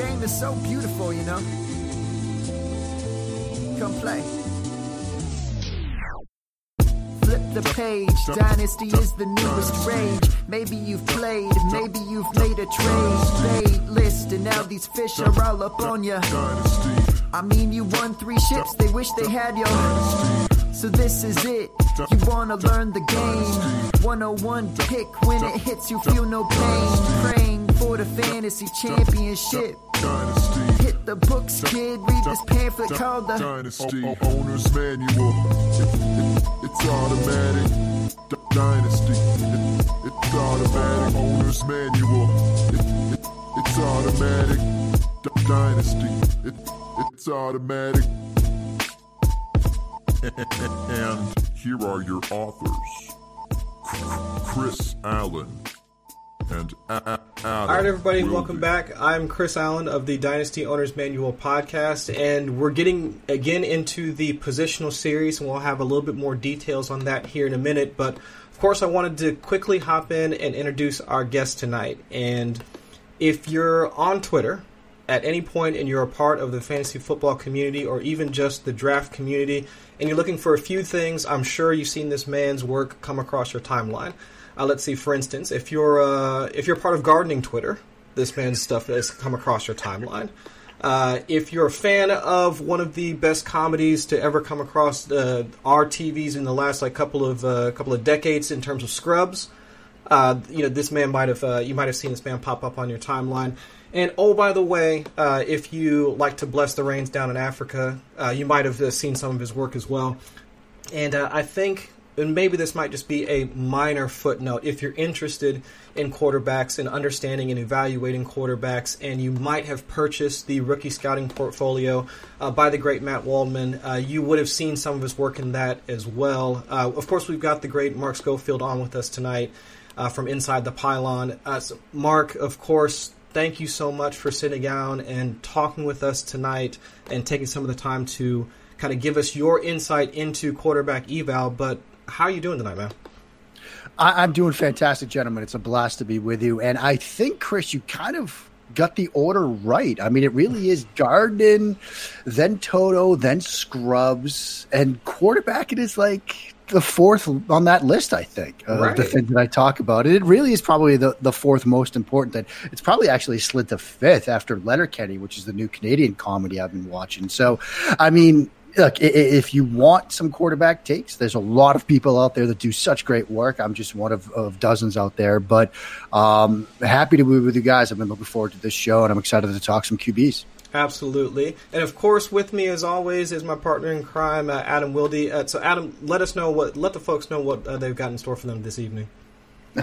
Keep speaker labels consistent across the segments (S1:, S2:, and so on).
S1: game is so beautiful, you know? Come play. Flip the page, Dynasty is the newest rage. Maybe you've played, maybe you've made a trade. Paid list, and now these fish are all up on ya. I mean, you won three ships, they wish they had you. So this is it. You wanna learn the game. 101 pick when it hits, you feel no pain. Praying for the fantasy championship. Dynasty. Hit the books, kid. Read this pamphlet called the
S2: Dynasty o- Owner's Manual. It- it- it's automatic. D- Dynasty. It- it's automatic. Owner's Manual. It- it- it's automatic. D- Dynasty. It- it's automatic. And here are your authors Chris Allen and A- A- Adam.
S3: All right, everybody, welcome back. I'm Chris Allen of the Dynasty Owners Manual podcast, and we're getting again into the positional series, and we'll have a little bit more details on that here in a minute. But of course, I wanted to quickly hop in and introduce our guest tonight. And if you're on Twitter at any point and you're a part of the fantasy football community or even just the draft community, and you're looking for a few things, I'm sure you've seen this man's work come across your timeline. Uh, let's see, for instance, if you're uh, if you're part of gardening Twitter, this man's stuff has come across your timeline. Uh, if you're a fan of one of the best comedies to ever come across uh, our TVs in the last like couple of uh, couple of decades in terms of Scrubs, uh, you know this man might have uh, you might have seen this man pop up on your timeline. And oh, by the way, uh, if you like to bless the rains down in Africa, you might have seen some of his work as well. And I think, and maybe this might just be a minor footnote, if you're interested in quarterbacks and understanding and evaluating quarterbacks, and you might have purchased the rookie scouting portfolio uh, by the great Matt Waldman, uh, you would have seen some of his work in that as well. Uh, of course, we've got the great Mark Schofield on with us tonight uh, from Inside the Pylon. Uh, so Mark, of course, thank you so much for sitting down and talking with us tonight and taking some of the time to kind of give us your insight into quarterback eval. But how are you doing tonight, man?
S4: I, I'm doing fantastic, gentlemen. It's a blast to be with you. And I think, Chris, you kind of got the order right. I mean, it really is Garden, then Toto, then Scrubs, and quarterback. It is like the fourth on that list, I think,
S3: Right.
S4: the things that I talk about. And it really is probably the, the fourth most important thing. It's probably actually slid to fifth after Letterkenny, which is the new Canadian comedy I've been watching. So, I mean, look, i- i- if you want some quarterback takes, there's a lot of people out there that do such great work. I'm just one of, of dozens out there, but um, happy to be with you guys. I've been looking forward to this show, and I'm excited to talk some QBs.
S3: Absolutely. And of course, with me as always is my partner in crime, uh, Adam Wilde. Uh, so, Adam, let us know what, let the folks know what uh, they've got in store for them this evening.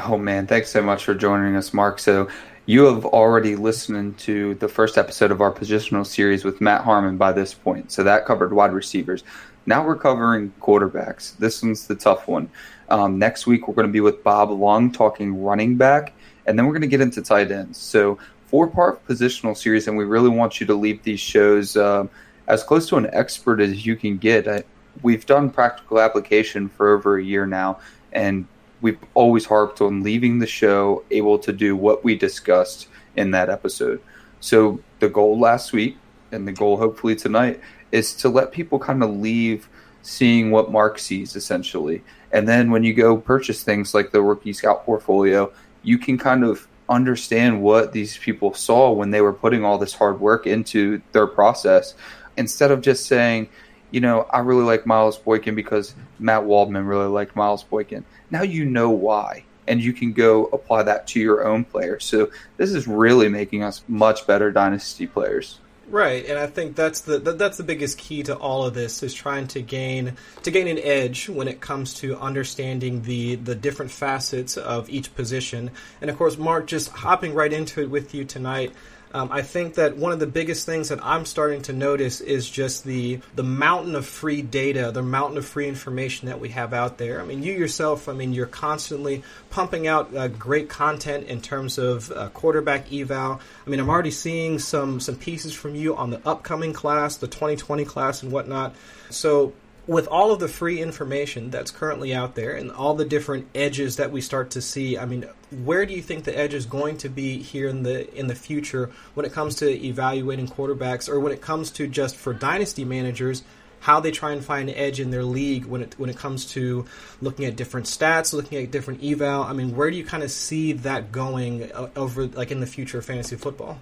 S5: Oh man, thanks so much for joining us, Mark. So you have already listened to the first episode of our positional series with Matt Harmon by this point. So that covered wide receivers. Now we're covering quarterbacks. This one's the tough one. Um, next week we're going to be with Bob Long talking running back, and then we're going to get into tight ends. So four part positional series, and we really want you to leave these shows um, as close to an expert as you can get. I, we've done practical application for over a year now, and we've always harped on leaving the show able to do what we discussed in that episode. So the goal last week and the goal hopefully tonight is to let people kind of leave seeing what Mark sees essentially. And then when you go purchase things like the rookie scout portfolio, you can kind of understand what these people saw when they were putting all this hard work into their process instead of just saying, you know, I really like Miles Boykin because Matt Waldman really liked Miles Boykin. Now you know why, and you can go apply that to your own players. So this is really making us much better dynasty players.
S3: Right, and I think that's the that's the biggest key to all of this is trying to gain to gain an edge when it comes to understanding the the different facets of each position. And of course, Mark, just hopping right into it with you tonight. Um, I think that one of the biggest things that I'm starting to notice is just the the mountain of free data, the mountain of free information that we have out there. I mean, you yourself, I mean, you're constantly pumping out uh, great content in terms of uh, quarterback eval. I mean, I'm already seeing some some pieces from you on the upcoming class, the 2020 class, and whatnot. So with all of the free information that's currently out there and all the different edges that we start to see, I mean, where do you think the edge is going to be here in the in the future when it comes to evaluating quarterbacks or when it comes to just for dynasty managers how they try and find an edge in their league when it when it comes to looking at different stats, looking at different eval. I mean, where do you kind of see that going uh, over like in the future of fantasy football?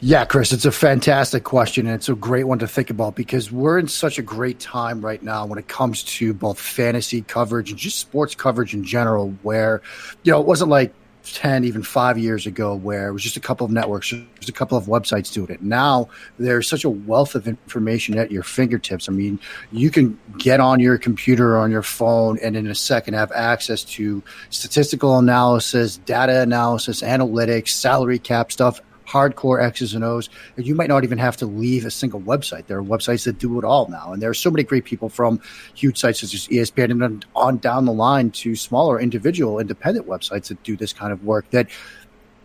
S4: Yeah, Chris, it's a fantastic question, and it's a great one to think about because we're in such a great time right now when it comes to both fantasy coverage and just sports coverage in general, where, you know, it wasn't like 10, even five years ago, where it was just a couple of networks, just a couple of websites doing it. Now there's such a wealth of information at your fingertips. I mean, you can get on your computer or on your phone and in a second have access to statistical analysis, data analysis, analytics, salary cap stuff, hardcore X's and O's. And you might not even have to leave a single website. There are websites that do it all now. And there are so many great people from huge sites such as ESPN and on down the line to smaller individual independent websites that do this kind of work that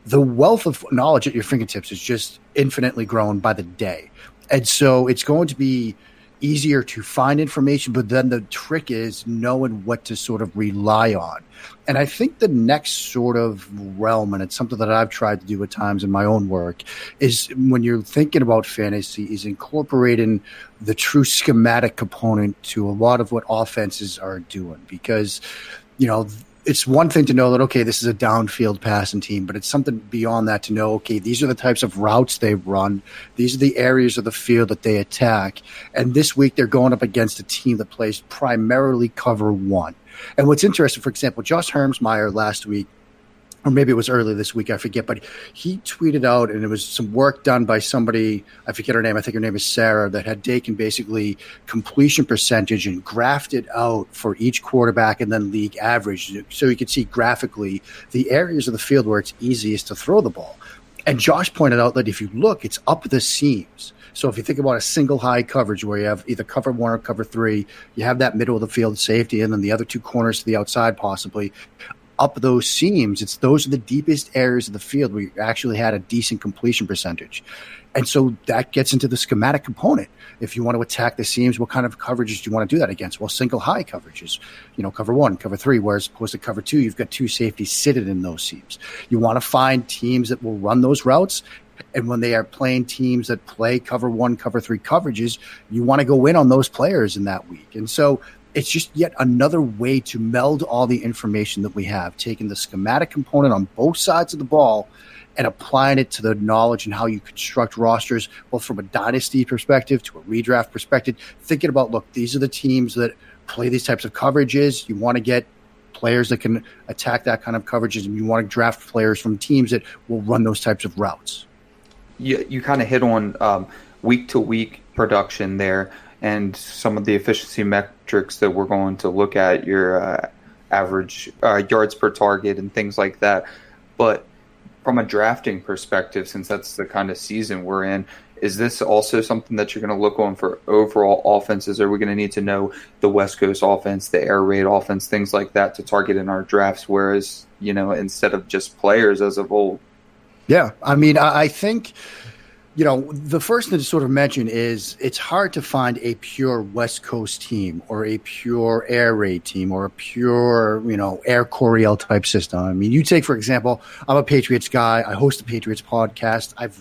S4: the wealth of knowledge at your fingertips is just infinitely grown by the day. And so it's going to be easier to find information, but then the trick is knowing what to sort of rely on. And I think the next sort of realm, and it's something that I've tried to do at times in my own work, is when you're thinking about fantasy, is incorporating the true schematic component to a lot of what offenses are doing. Because, you know, it's one thing to know that okay, this is a downfield passing team, but it's something beyond that to know okay, these are the types of routes they run, these are the areas of the field that they attack, and this week they're going up against a team that plays primarily cover one. And what's interesting, for example, Josh Hermsmeyer last week or maybe it was early this week, I forget, but he tweeted out, and it was some work done by somebody, I forget her name, I think her name is Sarah, that had taken basically completion percentage and graphed it out for each quarterback and then league average. So you could see graphically the areas of the field where it's easiest to throw the ball. And Josh pointed out that if you look, it's up the seams. So if you think about a single high coverage where you have either cover one or cover three, you have that middle of the field safety and then the other two corners to the outside possibly up those seams, it's those are the deepest areas of the field where you actually had a decent completion percentage. And so that gets into the schematic component. If you want to attack the seams, what kind of coverages do you want to do that against? Well, single high coverages, you know, cover one, cover three, whereas opposed to cover two, you've got two safeties sitting in those seams. You want to find teams that will run those routes. And when they are playing teams that play cover one, cover three coverages, you want to go in on those players in that week. And so it's just yet another way to meld all the information that we have, taking the schematic component on both sides of the ball and applying it to the knowledge and how you construct rosters, both from a dynasty perspective to a redraft perspective. Thinking about, look, these are the teams that play these types of coverages. You want to get players that can attack that kind of coverages, and you want to draft players from teams that will run those types of routes.
S5: You, you kind of hit on um, week to week production there and some of the efficiency metrics that we're going to look at your uh, average uh, yards per target and things like that. But from a drafting perspective, since that's the kind of season we're in, is this also something that you're going to look on for overall offenses? Are we going to need to know the West Coast offense, the air raid offense, things like that to target in our drafts? Whereas, you know, instead of just players as of old.
S4: Yeah, I mean, I think you know, the first thing to sort of mention is it's hard to find a pure West Coast team or a pure air raid team or a pure, you know, air Coryell type system. I mean, you take, for example, I'm a Patriots guy. I host the Patriots podcast. I've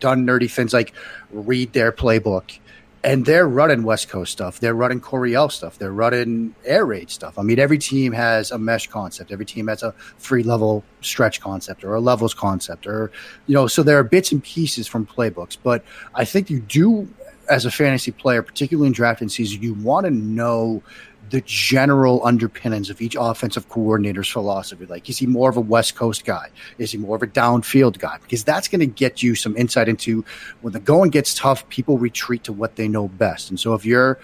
S4: done nerdy things like read their playbook and they're running West Coast stuff. They're running Coryell stuff. They're running air raid stuff. I mean, every team has a mesh concept. Every team has a three level stretch concept or a levels concept, or you know. So there are bits and pieces from playbooks. But I think you do, as a fantasy player, particularly in drafting season, you want to know the general underpinnings of each offensive coordinator's philosophy. Like, is he more of a West Coast guy? Is he more of a downfield guy? Because that's going to get you some insight into when the going gets tough, people retreat to what they know best. And so if you're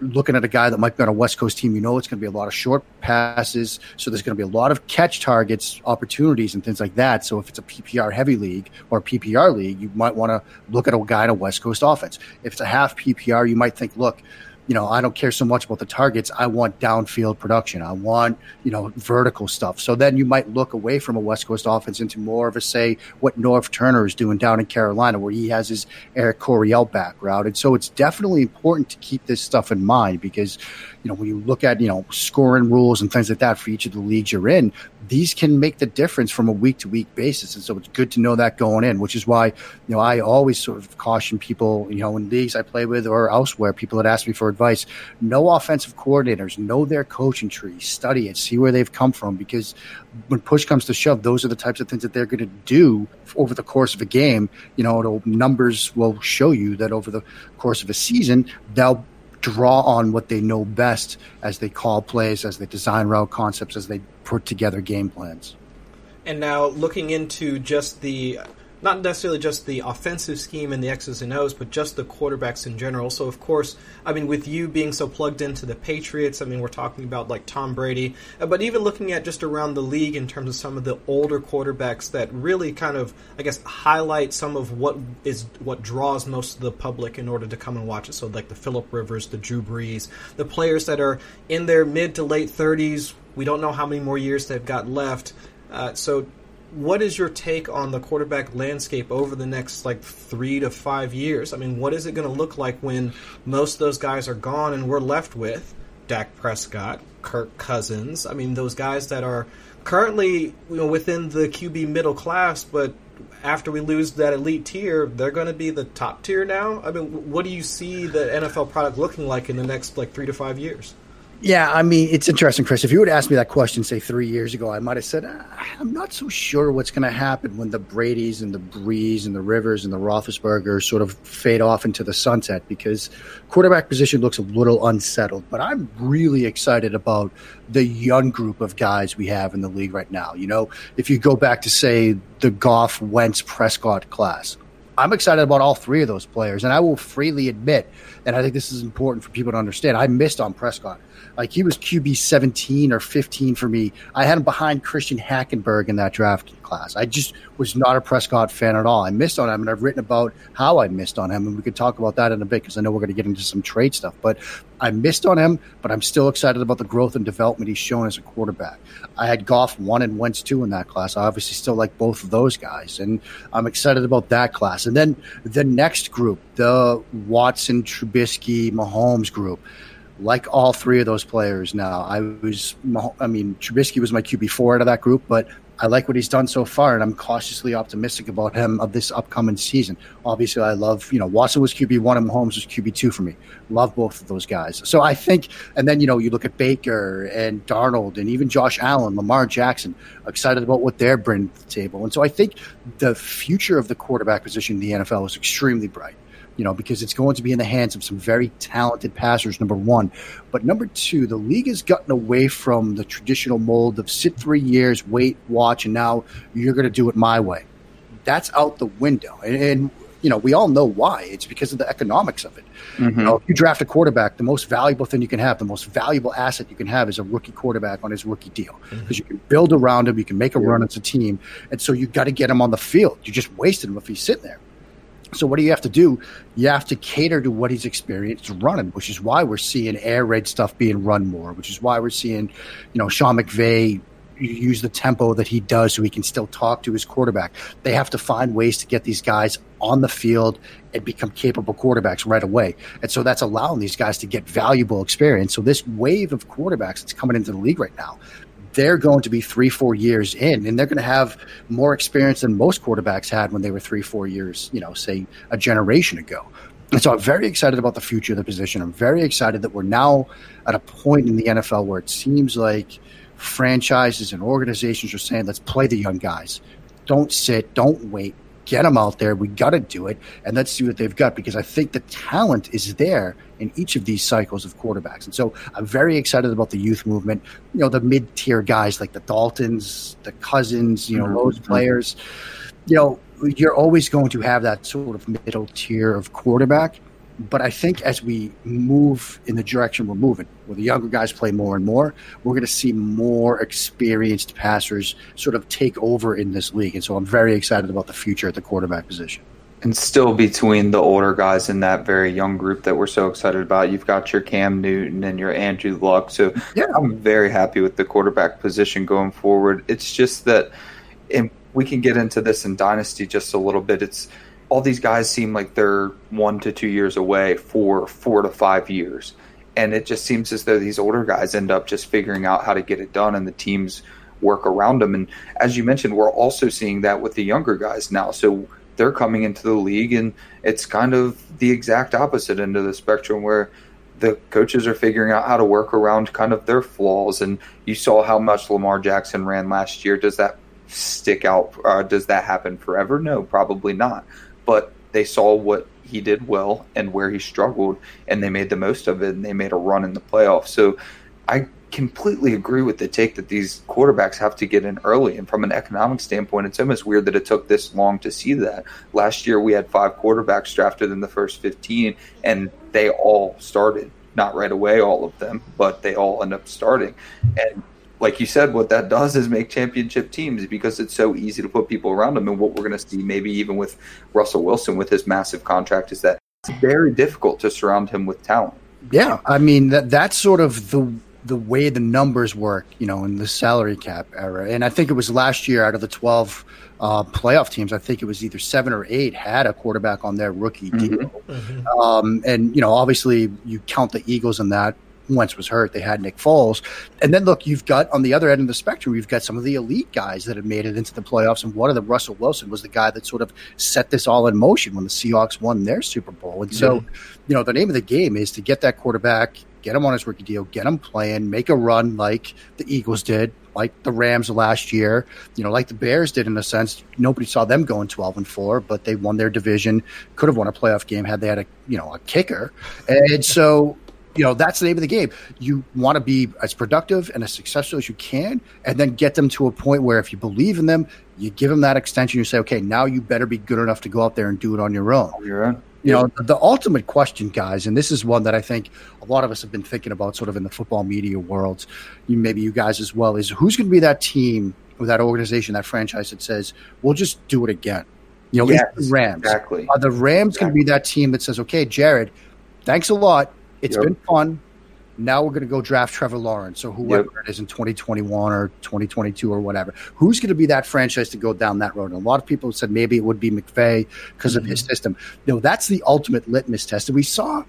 S4: looking at a guy that might be on a West Coast team, you know it's going to be a lot of short passes. So there's going to be a lot of catch targets, opportunities, and things like that. So if it's a PPR heavy league or PPR league, you might want to look at a guy in a West Coast offense. If it's a half PPR, you might think, look, you know, I don't care so much about the targets. I want downfield production. I want, you know, vertical stuff. So then you might look away from a West Coast offense into more of a, say, what Norv Turner is doing down in Carolina, where he has his Air Coryell back route. And so it's definitely important to keep this stuff in mind because, you know, when you look at, you know, scoring rules and things like that for each of the leagues you're in, these can make the difference from a week to week basis. And so it's good to know that going in, which is why, you know, I always sort of caution people, you know, in leagues I play with or elsewhere, people that ask me for advice, know offensive coordinators, know their coaching tree, study it, see where they've come from, because when push comes to shove, those are the types of things that they're going to do over the course of a game. You know, numbers will show you that over the course of a season, they'll draw on what they know best as they call plays, as they design route concepts, as they put together game plans.
S3: And now looking into just the not necessarily just the offensive scheme and the X's and O's, but just the quarterbacks in general. So, of course, I mean, with you being so plugged into the Patriots, I mean, we're talking about like Tom Brady, uh, but even looking at just around the league in terms of some of the older quarterbacks that really kind of, I guess, highlight some of what is what draws most of the public in order to come and watch it. So, like the Philip Rivers, the Drew Brees, the players that are in their mid to late 30s. We don't know how many more years they've got left. Uh, so what is your take on the quarterback landscape over the next like three to five years? I mean, what is it going to look like when most of those guys are gone and we're left with Dak Prescott, Kirk Cousins? I mean, those guys that are currently you know within the QB middle class, but after we lose that elite tier, they're going to be the top tier now. I mean, what do you see the NFL product looking like in the next like three to five years?
S4: Yeah, I mean, it's interesting, Chris. If you would ask me that question, say three years ago, I might have said, ah, I'm not so sure what's going to happen when the Brady's and the Brees and the Rivers and the Roethlisbergers sort of fade off into the sunset because quarterback position looks a little unsettled. But I'm really excited about the young group of guys we have in the league right now. You know, if you go back to, say, the Goff, Wentz, Prescott class, I'm excited about all three of those players. And I will freely admit, and I think this is important for people to understand, I missed on Prescott. Like he was QB 17 or 15 for me. I had him behind Christian Hackenberg in that draft class. I just was not a Prescott fan at all. I missed on him, and I've written about how I missed on him, and we could talk about that in a bit because I know we're going to get into some trade stuff. But I missed on him, but I'm still excited about the growth and development he's shown as a quarterback. I had Goff one and Wentz two in that class. I obviously still like both of those guys, and I'm excited about that class. And then the next group, the Watson, Trubisky, Mahomes group like all three of those players now. I was, I mean, Trubisky was my QB four out of that group, but I like what he's done so far, and I'm cautiously optimistic about him of this upcoming season. Obviously, I love, you know, Watson was QB one and Mahomes was QB two for me. Love both of those guys. So I think, and then, you know, you look at Baker and Darnold and even Josh Allen, Lamar Jackson, excited about what they're bringing to the table. And so I think the future of the quarterback position in the NFL is extremely bright you know, because it's going to be in the hands of some very talented passers, number one. But number two, the league has gotten away from the traditional mold of sit three years, wait, watch, and now you're going to do it my way. That's out the window. And, and, you know, we all know why. It's because of the economics of it. Mm-hmm. You know, if you draft a quarterback, the most valuable thing you can have, the most valuable asset you can have is a rookie quarterback on his rookie deal. Because mm-hmm. you can build around him, you can make a run as a team. And so you got to get him on the field. You just wasted him if he's sitting there. So what do you have to do? You have to cater to what he's experienced running, which is why we're seeing air raid stuff being run more, which is why we're seeing, you know, Sean McVay use the tempo that he does so he can still talk to his quarterback. They have to find ways to get these guys on the field and become capable quarterbacks right away. And so that's allowing these guys to get valuable experience. So this wave of quarterbacks that's coming into the league right now, they're going to be three, four years in, and they're going to have more experience than most quarterbacks had when they were three, four years, you know, say a generation ago. And so I'm very excited about the future of the position. I'm very excited that we're now at a point in the NFL where it seems like franchises and organizations are saying, let's play the young guys. Don't sit, don't wait, get them out there. We got to do it, and let's see what they've got because I think the talent is there in each of these cycles of quarterbacks. And so I'm very excited about the youth movement. You know, the mid tier guys like the Daltons, the Cousins, you know, mm-hmm. those players. You know, you're always going to have that sort of middle tier of quarterback. But I think as we move in the direction we're moving, where the younger guys play more and more, we're going to see more experienced passers sort of take over in this league. And so I'm very excited about the future at the quarterback position.
S5: And still between the older guys in that very young group that we're so excited about, you've got your Cam Newton and your Andrew Luck. So yeah. I'm very happy with the quarterback position going forward. It's just that, and we can get into this in Dynasty just a little bit. It's all these guys seem like they're one to two years away for four to five years. And it just seems as though these older guys end up just figuring out how to get it done and the teams work around them. And as you mentioned, we're also seeing that with the younger guys now. So they're coming into the league, and it's kind of the exact opposite end of the spectrum where the coaches are figuring out how to work around kind of their flaws. And you saw how much Lamar Jackson ran last year. Does that stick out? Uh, does that happen forever? No, probably not. But they saw what he did well and where he struggled, and they made the most of it, and they made a run in the playoffs. So I completely agree with the take that these quarterbacks have to get in early. And from an economic standpoint, it's almost weird that it took this long to see that. Last year, we had five quarterbacks drafted in the first 15, and they all started. Not right away, all of them, but they all end up starting. And like you said, what that does is make championship teams because it's so easy to put people around them. And what we're going to see, maybe even with Russell Wilson with his massive contract, is that it's very difficult to surround him with talent.
S4: Yeah, I mean that that's sort of the the way the numbers work, you know, in the salary cap era. And I think it was last year out of the 12 uh, playoff teams, I think it was either seven or eight had a quarterback on their rookie mm-hmm. deal. Mm-hmm. Um, and, you know, obviously you count the Eagles in that. Wentz was hurt. They had Nick Foles. And then look, you've got on the other end of the spectrum, you've got some of the elite guys that have made it into the playoffs. And one of them, Russell Wilson, was the guy that sort of set this all in motion when the Seahawks won their Super Bowl. And so, mm-hmm. you know, the name of the game is to get that quarterback get him on his rookie deal, get him playing, make a run like the Eagles did, like the Rams last year, you know, like the Bears did in a sense. Nobody saw them going 12 and 4, but they won their division, could have won a playoff game had they had a, you know, a kicker. And so, you know, that's the name of the game. You want to be as productive and as successful as you can, and then get them to a point where if you believe in them, you give them that extension. You say, okay, now you better be good enough to go out there and do it on your own.
S5: On your own.
S4: You know, the ultimate question, guys, and this is one that I think a lot of us have been thinking about sort of in the football media world, maybe you guys as well, is who's going to be that team or that organization, that franchise that says, we'll just do it again? You know,
S5: yes,
S4: the Rams.
S5: Exactly.
S4: Are the Rams exactly. going to be that team that says, okay, Jared, thanks a lot. It's yep. been fun now we're going to go draft Trevor Lawrence or whoever yep. it is in 2021 or 2022 or whatever. Who's going to be that franchise to go down that road? And a lot of people said maybe it would be McVay because mm-hmm. of his mm-hmm. system. No, that's the ultimate litmus test. And we saw,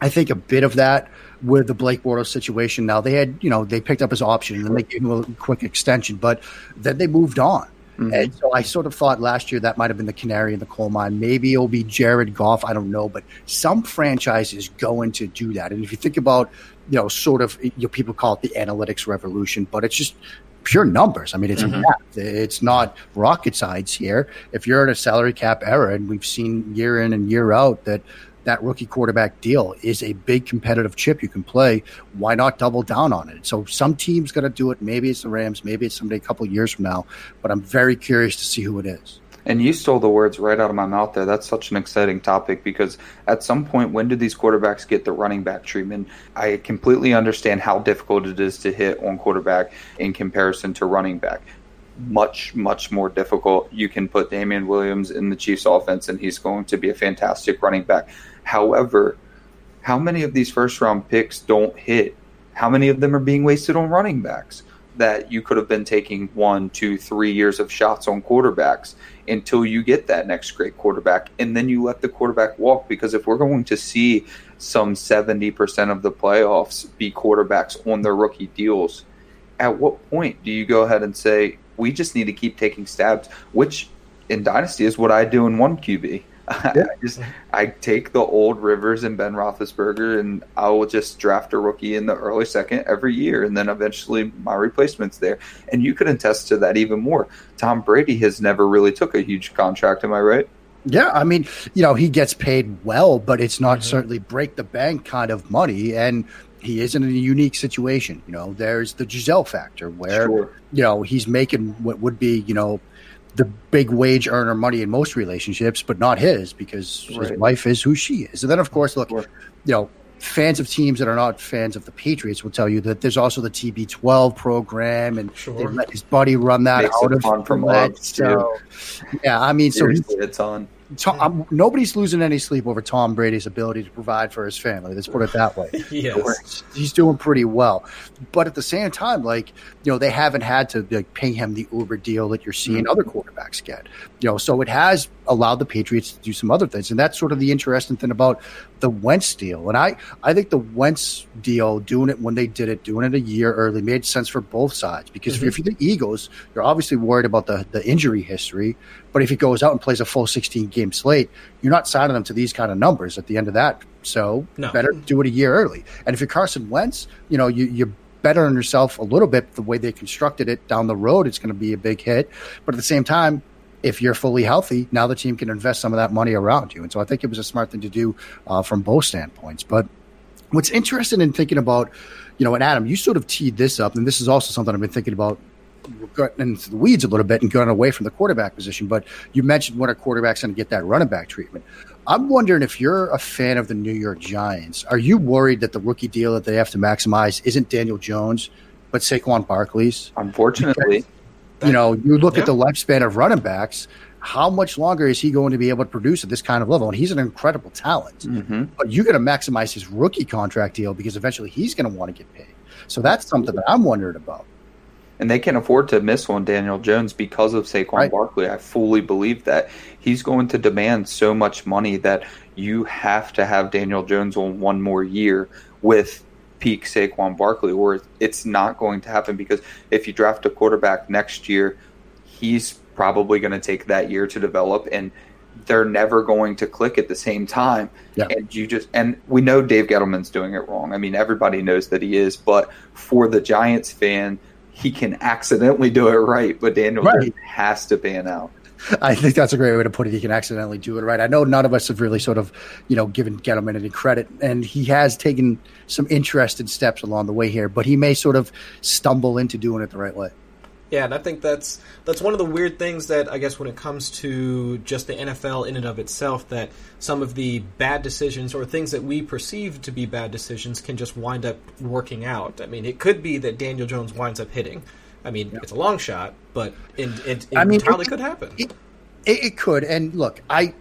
S4: I think, a bit of that with the Blake Bortles situation. Now they had, you know, they picked up his option and they gave him a quick extension, but then they moved on. Mm-hmm. And so I sort of thought last year that might have been the canary in the coal mine. Maybe it'll be Jared Goff. I don't know, but some franchise is going to do that. And if you think about, you know, sort of, you know, people call it the analytics revolution, but it's just pure numbers. I mean, it's mm-hmm. math. It's not rocket science here. If you're in a salary cap era, and we've seen year in and year out that that rookie quarterback deal is a big competitive chip you can play. Why not double down on it? So some team's going to do it. Maybe it's the Rams. Maybe it's somebody a couple years from now. But I'm very curious to see who it is.
S5: And you stole the words right out of my mouth there. That's such an exciting topic because at some point, when do these quarterbacks get the running back treatment? I completely understand how difficult it is to hit on quarterback in comparison to running back much, much more difficult. You can put Damien Williams in the Chiefs offense and he's going to be a fantastic running back. However, how many of these first round picks don't hit? How many of them are being wasted on running backs? That you could have been taking one, two, three years of shots on quarterbacks until you get that next great quarterback. And then you let the quarterback walk. Because if we're going to see some 70% of the playoffs be quarterbacks on their rookie deals, at what point do you go ahead and say, we just need to keep taking stabs, which in Dynasty is what I do in one QB. Yeah. I just I take the old Rivers and Ben Roethlisberger, and I will just draft a rookie in the early second every year, and then eventually my replacement's there. And you could attest to that even more. Tom Brady has never really took a huge contract. Am I right?
S4: Yeah, I mean, you know, he gets paid well, but it's not mm-hmm. certainly break the bank kind of money, and he is in a unique situation. You know, there's the Gisele factor where sure. you know he's making what would be you know the big wage earner money in most relationships, but not his because right. his wife is who she is. And then, of course, look, you know, fans of teams that are not fans of the Patriots will tell you that there's also the TB12 program, and sure. they let his buddy run that
S5: Makes
S4: out of
S5: from that. So,
S4: yeah, I mean,
S5: Seriously, so it's on.
S4: Tom, I'm, nobody's losing any sleep over Tom Brady's ability to provide for his family. Let's put it that way.
S3: yes.
S4: He's doing pretty well. But at the same time, like, you know, they haven't had to like pay him the Uber deal that you're seeing mm-hmm. other quarterbacks get. You know, so it has allowed the Patriots to do some other things. And that's sort of the interesting thing about the Wentz deal. And I, I think the Wentz deal, doing it when they did it, doing it a year early, made sense for both sides. Because
S3: Mhm.
S4: if you're the Eagles, you're obviously worried about the, the injury history. But if he goes out and plays a full 16 game slate, you're not signing them to these kind of numbers at the end of that. So
S3: No.
S4: better do it a year early. And if you're Carson Wentz, you know, you, you're better on yourself a little bit. The way they constructed it down the road, it's going to be a big hit. But at the same time, if you're fully healthy, now the team can invest some of that money around you. And so I think it was a smart thing to do uh, from both standpoints. But what's interesting in thinking about, you know, and Adam, you sort of teed this up, and this is also something I've been thinking about getting into the weeds a little bit and going away from the quarterback position, but you mentioned when a quarterback's going to get that running back treatment. I'm wondering if you're a fan of the New York Giants, are you worried that the rookie deal that they have to maximize isn't Daniel Jones, but Saquon Barkley's?
S5: Unfortunately,
S4: you know, you look
S3: Yeah.
S4: at the lifespan of running backs. How much longer is he going to be able to produce at this kind of level? And he's an incredible talent.
S5: Mhm.
S4: But you're going to maximize his rookie contract deal because eventually he's going to want to get paid. So that's something that I'm wondering about.
S5: and they can afford to miss on Daniel Jones because of Saquon
S4: Right.
S5: Barkley. I fully believe that he's going to demand so much money that you have to have Daniel Jones on one more year with peak Saquon Barkley, or it's not going to happen because if you draft a quarterback next year, he's probably going to take that year to develop and they're never going to click at the same time.
S4: Yeah.
S5: And you just and we know Dave Gettleman's doing it wrong. I mean, everybody knows that he is, but for the Giants fan, he can accidentally do it right, but Daniel
S4: Right.
S5: Has to pan out.
S4: I think that's a great way to put it. He can accidentally do it right. I know none of us have really sort of, you know, given Gettleman any credit, and he has taken some interesting steps along the way here, but he may sort of stumble into doing it the right way.
S3: Yeah, and I think that's that's one of the weird things that I guess when it comes to just the NFL in and of itself, that some of the bad decisions or things that we perceive to be bad decisions can just wind up working out. I mean, it could be that Daniel Jones winds up hitting. I mean, it's a long shot, but it, it, it
S4: I mean,
S3: entirely
S4: it-
S3: could happen.
S4: It, it, could, and look, I.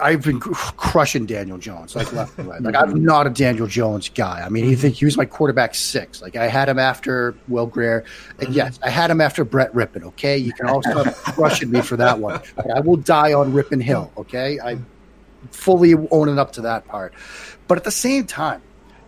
S4: I've been crushing Daniel Jones like left and right. Like I'm not a Daniel Jones guy. I mean, you think he was my quarterback six. Like I had him after Will Grier. And mm-hmm. yes, I had him after Brett Rypien. Okay, you can all stop crushing me for that one. But I will die on Rypien Hill. Okay, I fully owning up to that part. But at the same time,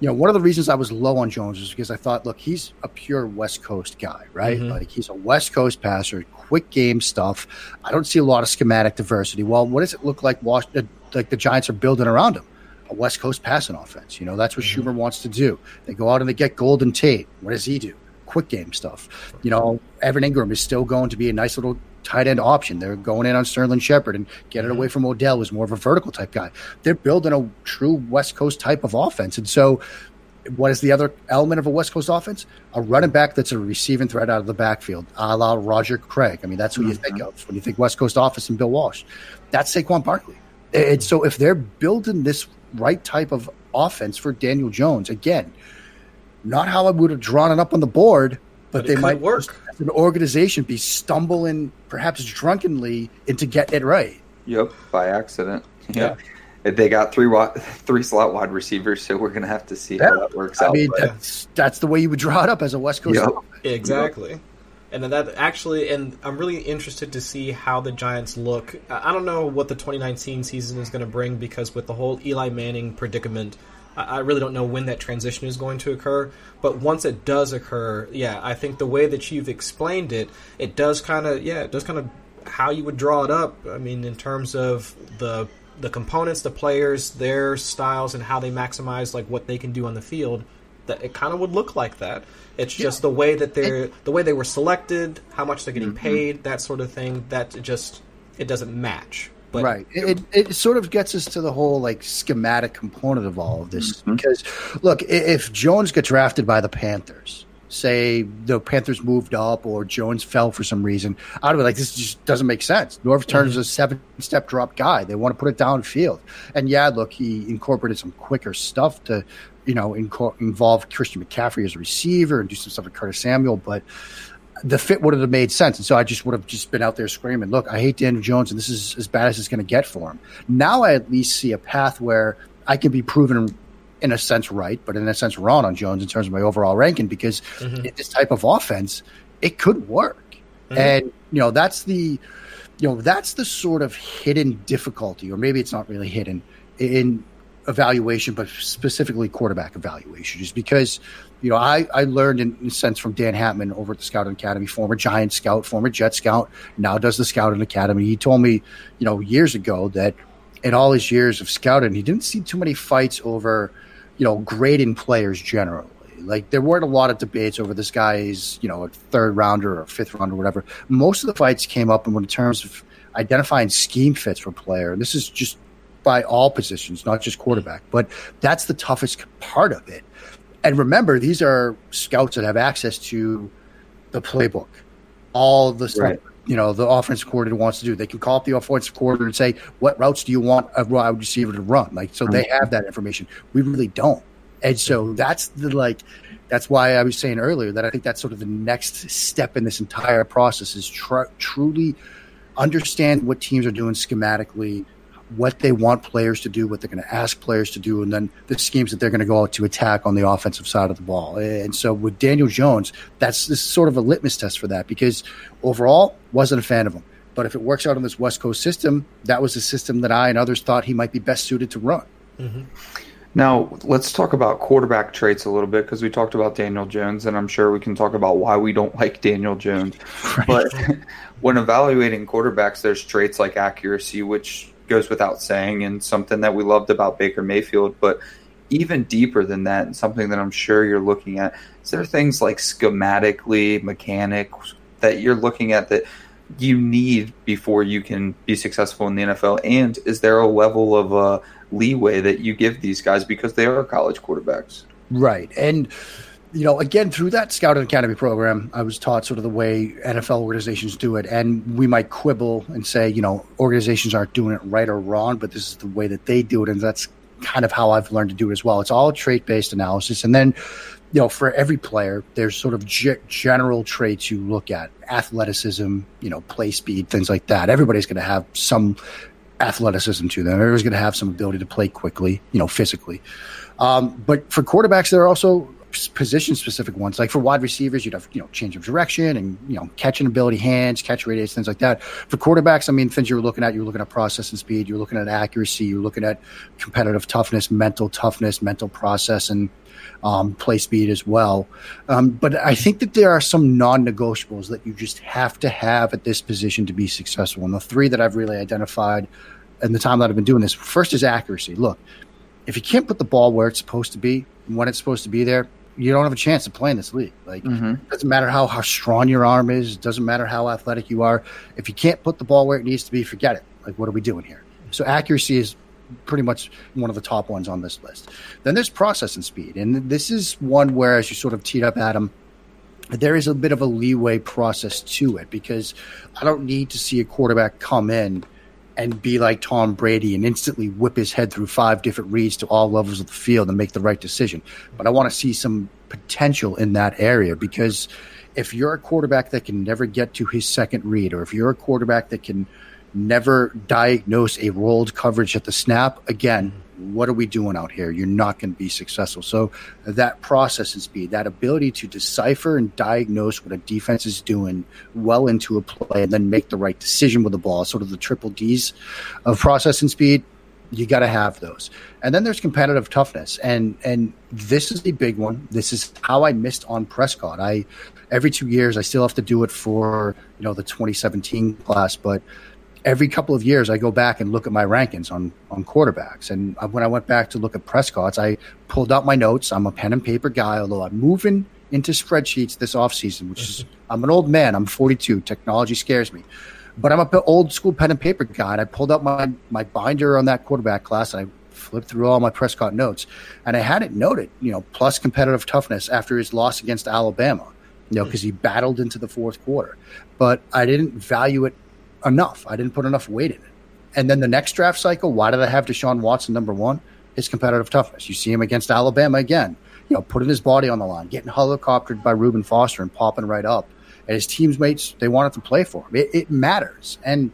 S4: you know, one of the reasons I was low on Jones is because I thought, look, he's a pure West Coast guy, right?
S3: Mhm.
S4: Like he's a West Coast passer, quick game stuff. I don't see a lot of schematic diversity. Well, what does it look like? Was- uh, Like the Giants are building around him, a West Coast passing offense. You know, that's what Shurmur wants to do. They go out and they get Golden Tate. What does he do? Quick game stuff. You know, Evan Engram is still going to be a nice little tight end option. They're going in on Sterling Shepard and getting mm-hmm. away from Odell, who's more of a vertical type guy. They're building a true West Coast type of offense. And so, what is the other element of a West Coast offense? A running back that's a receiving threat out of the backfield, a la Roger Craig. I mean, that's who you think mm-hmm. of when you think West Coast offense and Bill Walsh. That's Saquon Barkley. And mm-hmm. so, if they're building this right type of offense for Daniel Jones, again, not how I would have drawn it up on the board, but,
S3: But
S4: they might
S3: work.
S4: As an organization be stumbling, perhaps drunkenly, into getting it right.
S5: Yep, by accident. Yeah. They got three wi- three slot wide receivers, so we're gonna have to see how that works
S4: I
S5: out.
S4: mean,
S5: but-
S4: that's that's the way you would draw it up as a West Coast.
S5: Yep.
S4: offense.
S3: Exactly. And then that actually, and I'm really interested to see how the Giants look. I I don't know what the 2019 season is going to bring because with the whole Eli Manning predicament, I really don't know when that transition is going to occur. But once it does occur, yeah, I think the way that you've explained it, it does kind of, yeah, it does kind of how you would draw it up. I mean, in terms of the the components, the players, their styles, and how they maximize like what they can do on the field. That it kind of would look like that. It's just the way that they're the way they were selected, how much they're getting
S4: Mm-hmm.
S3: paid, that sort of thing. That just it doesn't match. But
S4: right. It, it, it sort of gets us to the whole like schematic component of all of this mm-hmm. because look, if Jones got drafted by the Panthers, say the Panthers moved up or Jones fell for some reason, I'd be like, this just doesn't make sense. Norv Turner's mm-hmm. a seven step drop guy. They want to put it downfield. And yeah, look, he incorporated some quicker stuff to, you know, inco- involve Christian McCaffrey as a receiver and do some stuff with Curtis Samuel, but the fit would have made sense. And so I just would have just been out there screaming, look, I hate Daniel Jones and this is as bad as it's going to get for him. Now I at least see a path where I can be proven in a sense right, but in a sense wrong on Jones in terms of my overall ranking because mm-hmm. this type of offense, it could work. Mm-hmm. And, you know, that's the, you know, that's the sort of hidden difficulty, or maybe it's not really hidden in evaluation, but specifically quarterback evaluation, is because you know I, I learned in, a sense from Dan Hatman over at the Scouting Academy, former Giant scout, former Jet scout, now does the Scouting Academy. He told me, you know, years ago that in all his years of scouting, he didn't see too many fights over, you know, grading players generally. Like there weren't a lot of debates over this guy's, you know, a third rounder or fifth rounder or whatever. Most of the fights came up in terms of identifying scheme fits for a player. And this is just by all positions, not just quarterback. But that's the toughest part of it. And remember, these are scouts that have access to the playbook, all the stuff right. you know the offensive coordinator wants to do. They can call up the offensive coordinator and say, "What routes do you want a wide receiver to run?" Like, so they have that information. We really don't. And so that's the like that's why I was saying earlier that I think that's sort of the next step in this entire process is tr- truly understand what teams are doing schematically, what they want players to do, what they're going to ask players to do, and then the schemes that they're going to go out to attack on the offensive side of the ball. And so with Daniel Jones, that's this sort of a litmus test for that because overall wasn't a fan of him. But if it works out in this West Coast system, that was the system that I and others thought he might be best suited to run.
S5: Mm-hmm. Now, let's talk about quarterback traits a little bit because we talked about Daniel Jones, and I'm sure we can talk about why we don't like Daniel Jones. Right. But when evaluating quarterbacks, there's traits like accuracy, which goes without saying, and something that we loved about Baker Mayfield. But even deeper than that, and something that I'm sure you're looking at, is there things like schematically, mechanics that you're looking at that you need before you can be successful in the NFL? And is there a level of uh, leeway that you give these guys because they are college quarterbacks?
S4: Right. And you know, again, through that Scouting Academy program, I was taught sort of the way NFL organizations do it. And we might quibble and say, you know, organizations aren't doing it right or wrong, but this is the way that they do it. And that's kind of how I've learned to do it as well. It's all trait based analysis. And then, you know, for every player, there's sort of g- general traits you look at athleticism, you know, play speed, things like that. Everybody's going to have some athleticism to them. Everybody's going to have some ability to play quickly, you know, physically. Um, but for quarterbacks, there are also position specific ones. Like for wide receivers, you'd have you know change of direction and you know catching ability, hands, catch radius, things like that. For quarterbacks, I mean, things you're looking at, you're looking at process and speed, you're looking at accuracy, you're looking at competitive toughness, mental toughness, mental process, and um, play speed as well. Um, but I think that there are some non-negotiables that you just have to have at this position to be successful. And the three that I've really identified in the time that I've been doing this, first is accuracy. Look, if you can't put the ball where it's supposed to be, when it's supposed to be there, you don't have a chance to play in this league. Like, mm-hmm. it doesn't matter how, how strong your arm is, it doesn't matter how athletic you are. If you can't put the ball where it needs to be, forget it. Like, what are we doing here? So, accuracy is pretty much one of the top ones on this list. Then there's processing speed. And this is one where, as you sort of teed up, Adam, there is a bit of a leeway process to it because I don't need to see a quarterback come in and be like Tom Brady and instantly whip his head through five different reads to all levels of the field and make the right decision. But I want to see some potential in that area because if you're a quarterback that can never get to his second read, or if you're a quarterback that can never diagnose a rolled coverage at the snap, again, what are we doing out here? You're not going to be successful. So that processing speed, that ability to decipher and diagnose what a defense is doing well into a play and then make the right decision with the ball, sort of the triple D's of processing speed, you got to have those. And then there's competitive toughness. And and this is a big one. This is how I missed on Prescott. I every 2 years I still have to do it for, you know, the 2017 class, but every couple of years I go back and look at my rankings on on quarterbacks. And uh, when I went back to look at Prescott's, I pulled out my notes. I'm a pen and paper guy, although I'm moving into spreadsheets this offseason, which is I'm an old man. I'm 42. Technology scares me. But I'm a old school pen and paper guy, and I pulled out my my binder on that quarterback class, and I flipped through all my Prescott notes, and I had it noted, you know, plus competitive toughness after his loss against Alabama, you know, hmm. because he battled into the fourth quarter. But I didn't value it enough. I didn't put enough weight in it. And then the next draft cycle, why did I have Deshaun Watson number one? His competitive toughness. You see him against Alabama again, you know, putting his body on the line, getting helicoptered by Reuben Foster and popping right up. and his teammates they wanted to play for him. It, it matters, and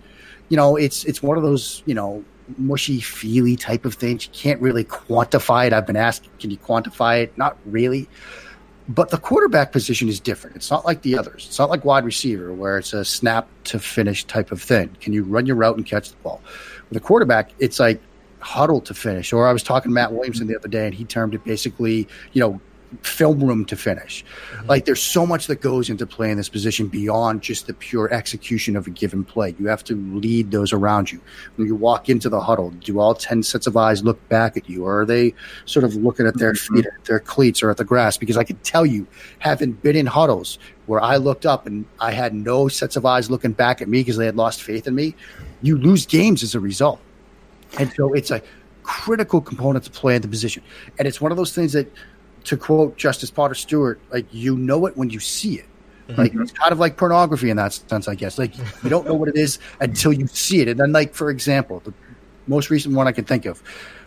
S4: you know it's it's one of those you know mushy feely type of things. You can't really quantify it. I've been asked, can you quantify it? Not really. But the quarterback position is different. It's not like the others. It's not like wide receiver where it's a snap to finish type of thing. Can you run your route and catch the ball? With a quarterback, it's like huddle to finish. Or I was talking to Matt Williamson the other day, and he termed it basically, you know, film room to finish. Mm-hmm. Like there's so much that goes into playing this position beyond just the pure execution of a given play. You have to lead those around you. When you walk into the huddle, do all 10 sets of eyes look back at you or are they sort of looking at their mm-hmm. feet, at their cleats or at the grass? Because I can tell you, having been in huddles where I looked up and I had no sets of eyes looking back at me because they had lost faith in me, you lose games as a result. And so it's a critical component to play in the position. And it's one of those things that to quote Justice Potter Stewart, like you know it when you see it. Mm-hmm. Like it's kind of like pornography in that sense, I guess. Like you don't know what it is until you see it. And then, like for example, the most recent one I can think of,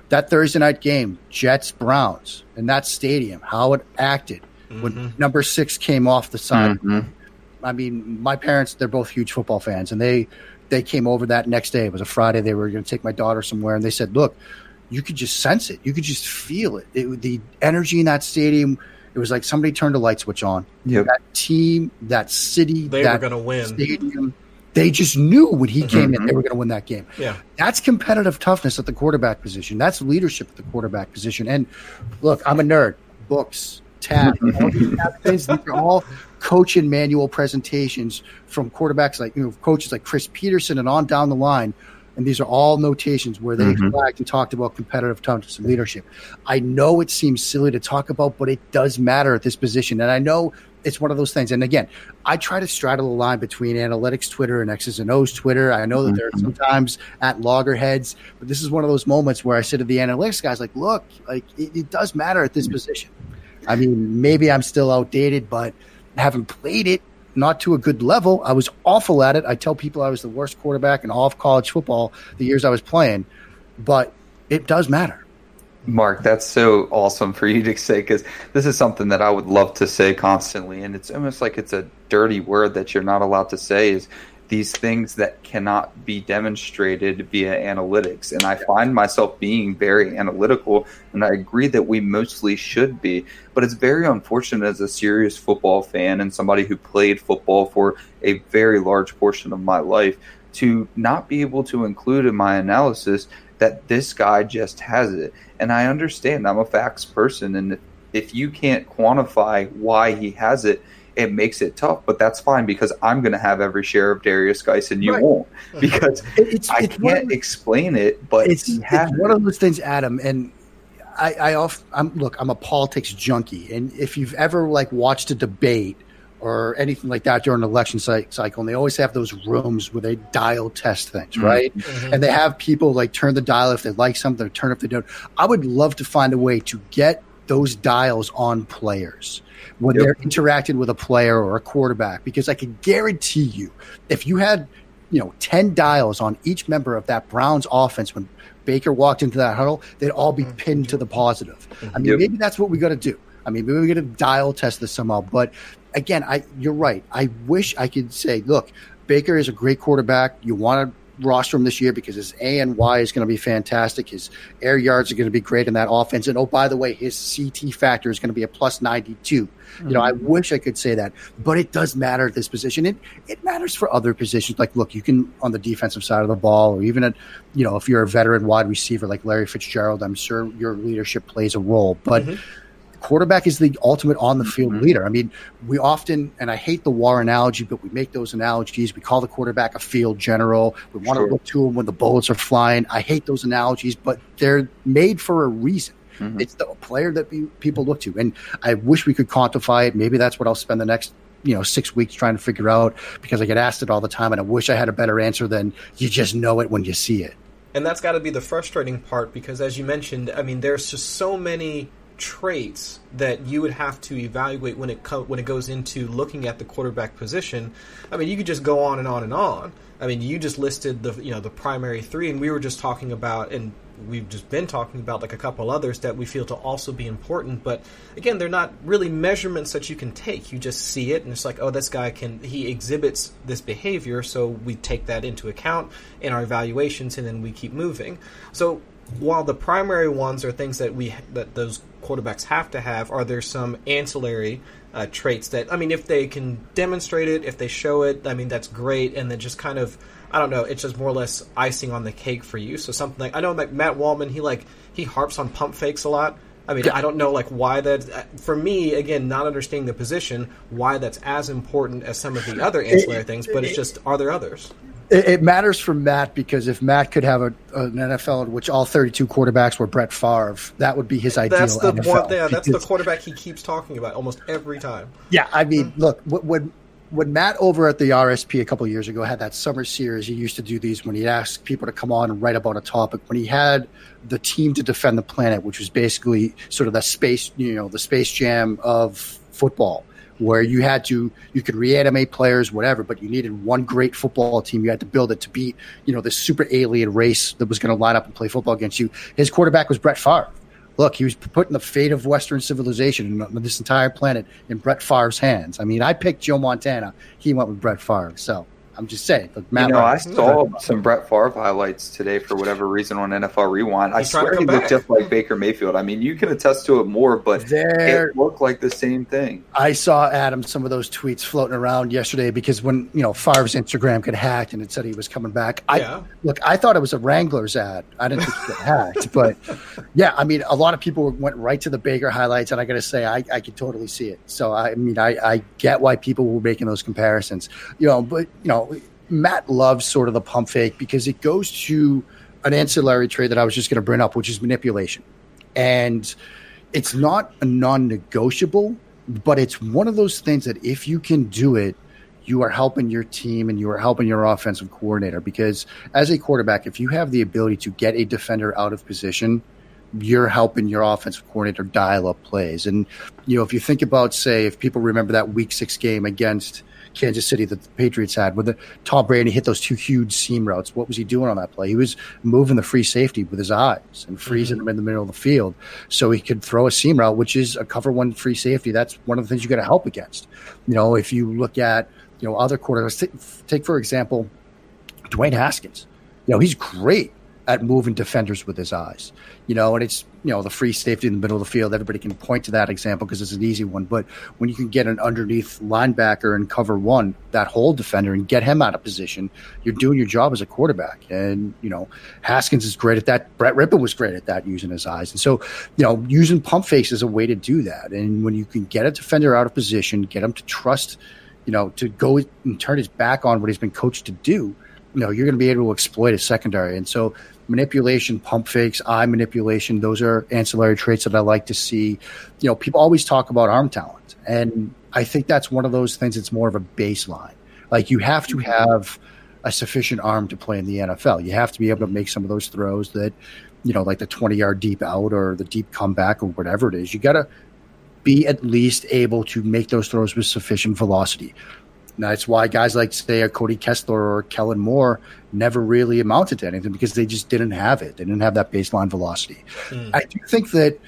S4: that Thursday night game, Jets Browns, in that stadium, how it acted mm-hmm. when number six came off the side. Mm-hmm. I mean, my parents, they're both huge football fans, and they they came over that next day. It was a Friday. They were going to take my daughter somewhere, and they said, "Look, you could just sense it. You could just feel it. it the energy in that stadium. It was like somebody turned a light switch on.
S5: Yep.
S4: That team, that city,
S3: they
S4: that
S3: were going to win.
S4: Stadium, they just knew when he came mm-hmm. in, they were going to win that game.
S3: Yeah,
S4: that's competitive toughness at the quarterback position. That's leadership at the quarterback position. And look, I'm a nerd. Books, tab, all these things. These are all coach and manual presentations from quarterbacks like you know coaches like Chris Petersen and on down the line and these are all notations where they mm-hmm. flagged and talked about competitive toughness and leadership. I know it seems silly to talk about, but it does matter at this position. And I know it's one of those things. And again, I try to straddle the line between analytics Twitter and X's and O's Twitter. I know that mm-hmm. there are sometimes at loggerheads, but this is one of those moments where I say to the analytics guys, like, look, like it, it does matter at this mm-hmm. position. I mean, maybe I'm still outdated, but haven't played it not to a good level. I was awful at it. I tell people I was the worst quarterback in all of college football the years I was playing, but it does matter.
S5: Mark, that's so awesome for you to say because this is something that I would love to say constantly, and it's almost like it's a dirty word that you're not allowed to say. Is these things that cannot be demonstrated via analytics. And I find myself being very analytical, and I agree that we mostly should be. But it's very unfortunate as a serious football fan and somebody who played football for a very large portion of my life to not be able to include in my analysis that this guy just has it. And I understand I'm a facts person, and if you can't quantify why he has it, it makes it tough, but that's fine because I'm going to have every share of Derrius Guice and you right. won't because it's, I it's can't explain it. But
S4: it's, it's one of those things, Adam. And I, I off, I'm look, I'm a politics junkie, and if you've ever like watched a debate or anything like that during an election cycle, and they always have those rooms where they dial test things, mm-hmm. right? Mm-hmm. And they have people like turn the dial if they like something, or turn if they don't. I would love to find a way to get those dials on players when yep. they're interacting with a player or a quarterback because I can guarantee you if you had you know 10 dials on each member of that Browns offense when Baker walked into that huddle they'd all be mm-hmm. pinned to the positive I mean yep. maybe that's what we got to do I mean maybe we got to dial test this somehow but again I you're right I wish I could say look Baker is a great quarterback you want to roster him this year because his A and Y is going to be fantastic. His air yards are going to be great in that offense. And oh, by the way, his CT factor is going to be a plus 92. Mm-hmm. You know, I mm-hmm. wish I could say that, but it does matter at this position. It, it matters for other positions. Like, look, you can on the defensive side of the ball, or even at, you know, if you're a veteran wide receiver like Larry Fitzgerald, I'm sure your leadership plays a role. But mm-hmm quarterback is the ultimate on the field mm-hmm. leader. I mean, we often, and I hate the war analogy, but we make those analogies. We call the quarterback a field general. We want sure. to look to him when the bullets are flying. I hate those analogies, but they're made for a reason. Mm-hmm. It's the player that be, people look to. And I wish we could quantify it. Maybe that's what I'll spend the next you know six weeks trying to figure out because I get asked it all the time, and I wish I had a better answer than you just know it when you see it.
S3: And that's got to be the frustrating part because, as you mentioned, I mean, there's just so many traits that you would have to evaluate when it co- when it goes into looking at the quarterback position. I mean, you could just go on and on and on. I mean, you just listed the you know the primary three, and we were just talking about, and we've just been talking about like a couple others that we feel to also be important. But again, they're not really measurements that you can take. You just see it, and it's like, oh, this guy can he exhibits this behavior, so we take that into account in our evaluations, and then we keep moving. So while the primary ones are things that we that those quarterbacks have to have, are there some ancillary uh, traits that I mean, if they can demonstrate it, if they show it, I mean, that's great, and then just kind of I don't know, it's just more or less icing on the cake for you. So something like I know like Matt Waldman, he like he harps on pump fakes a lot. I mean, yeah. I don't know like why that. Uh, for me, again, not understanding the position, why that's as important as some of the other ancillary things. But it's just, are there others?
S4: It, it, matters for Matt because if Matt could have a, an NFL in which all 32 quarterbacks were Brett Favre, that would be his ideal.
S3: That's the
S4: NFL
S3: one. Yeah, that's the quarterback he keeps talking about almost every time.
S4: Yeah, I mean, mm-hmm. look when when Matt over at the RSP a couple years ago had that summer series, he used to do these when he asked people to come on and write about a topic. When he had the team to defend the planet, which was basically sort of the space, you know, the space jam of football where you had to you could reanimate players, whatever, but you needed one great football team. You had to build it to beat you know this super alien race that was going to line up and play football against you. His quarterback was Brett Favre. Look, he was putting the fate of Western civilization and uh, this entire planet in Brett Favre's hands. I mean, I picked Joe Montana. He went with Brett Favre. So I'm just saying.
S5: Look, Matt you know, I saw some Brett Favre highlights today for whatever reason on NFL Rewind. I swear he looked just like Baker Mayfield. I mean, you can attest to it more, but there, it looked like the same thing.
S4: I saw Adam some of those tweets floating around yesterday because when you know Favre's Instagram got hacked and it said he was coming back. I yeah. look, I thought it was a Wranglers ad. I didn't think it got hacked, but yeah, I mean, a lot of people went right to the Baker highlights, and I got to say, I, I could totally see it. So I mean, I, I get why people were making those comparisons. You know, but you know Matt loves sort of the pump fake because it goes to an ancillary trade that I was just going to bring up, which is manipulation. And it's not a non negotiable, but it's one of those things that if you can do it, you are helping your team and you are helping your offensive coordinator. Because as a quarterback, if you have the ability to get a defender out of position, you're helping your offensive coordinator dial up plays. And, you know, if you think about, say, if people remember that week six game against Kansas City that the Patriots had, where the Tom Brady hit those two huge seam routes. What was he doing on that play? He was moving the free safety with his eyes and freezing mm-hmm. him in the middle of the field so he could throw a seam route, which is a cover one free safety. That's one of the things you got to help against. You know, if you look at you know other quarterbacks, take, take for example Dwayne Haskins. You know, he's great at moving defenders with his eyes. You know, and it's you know the free safety in the middle of the field. Everybody can point to that example because it's an easy one. But when you can get an underneath linebacker and cover one, that whole defender, and get him out of position, you're doing your job as a quarterback. And you know Haskins is great at that. Brett Rypien was great at that using his eyes. And so you know using pump fakes is a way to do that. And when you can get a defender out of position, get him to trust, you know, to go and turn his back on what he's been coached to do. You know, you're going to be able to exploit his secondary. And so manipulation, pump fakes, eye manipulation. Those are ancillary traits that I like to see. You know, people always talk about arm talent, and I think that's one of those things. It's more of a baseline. Like you have to have a sufficient arm to play in the NFL. You have to be able to make some of those throws that, you know, like the twenty yard deep out or the deep comeback or whatever it is. You got to be at least able to make those throws with sufficient velocity. And that's why guys like say a Cody Kessler or Kellen Moore never really amounted to anything because they just didn't have it. They didn't have that baseline velocity. Mm. I do think that,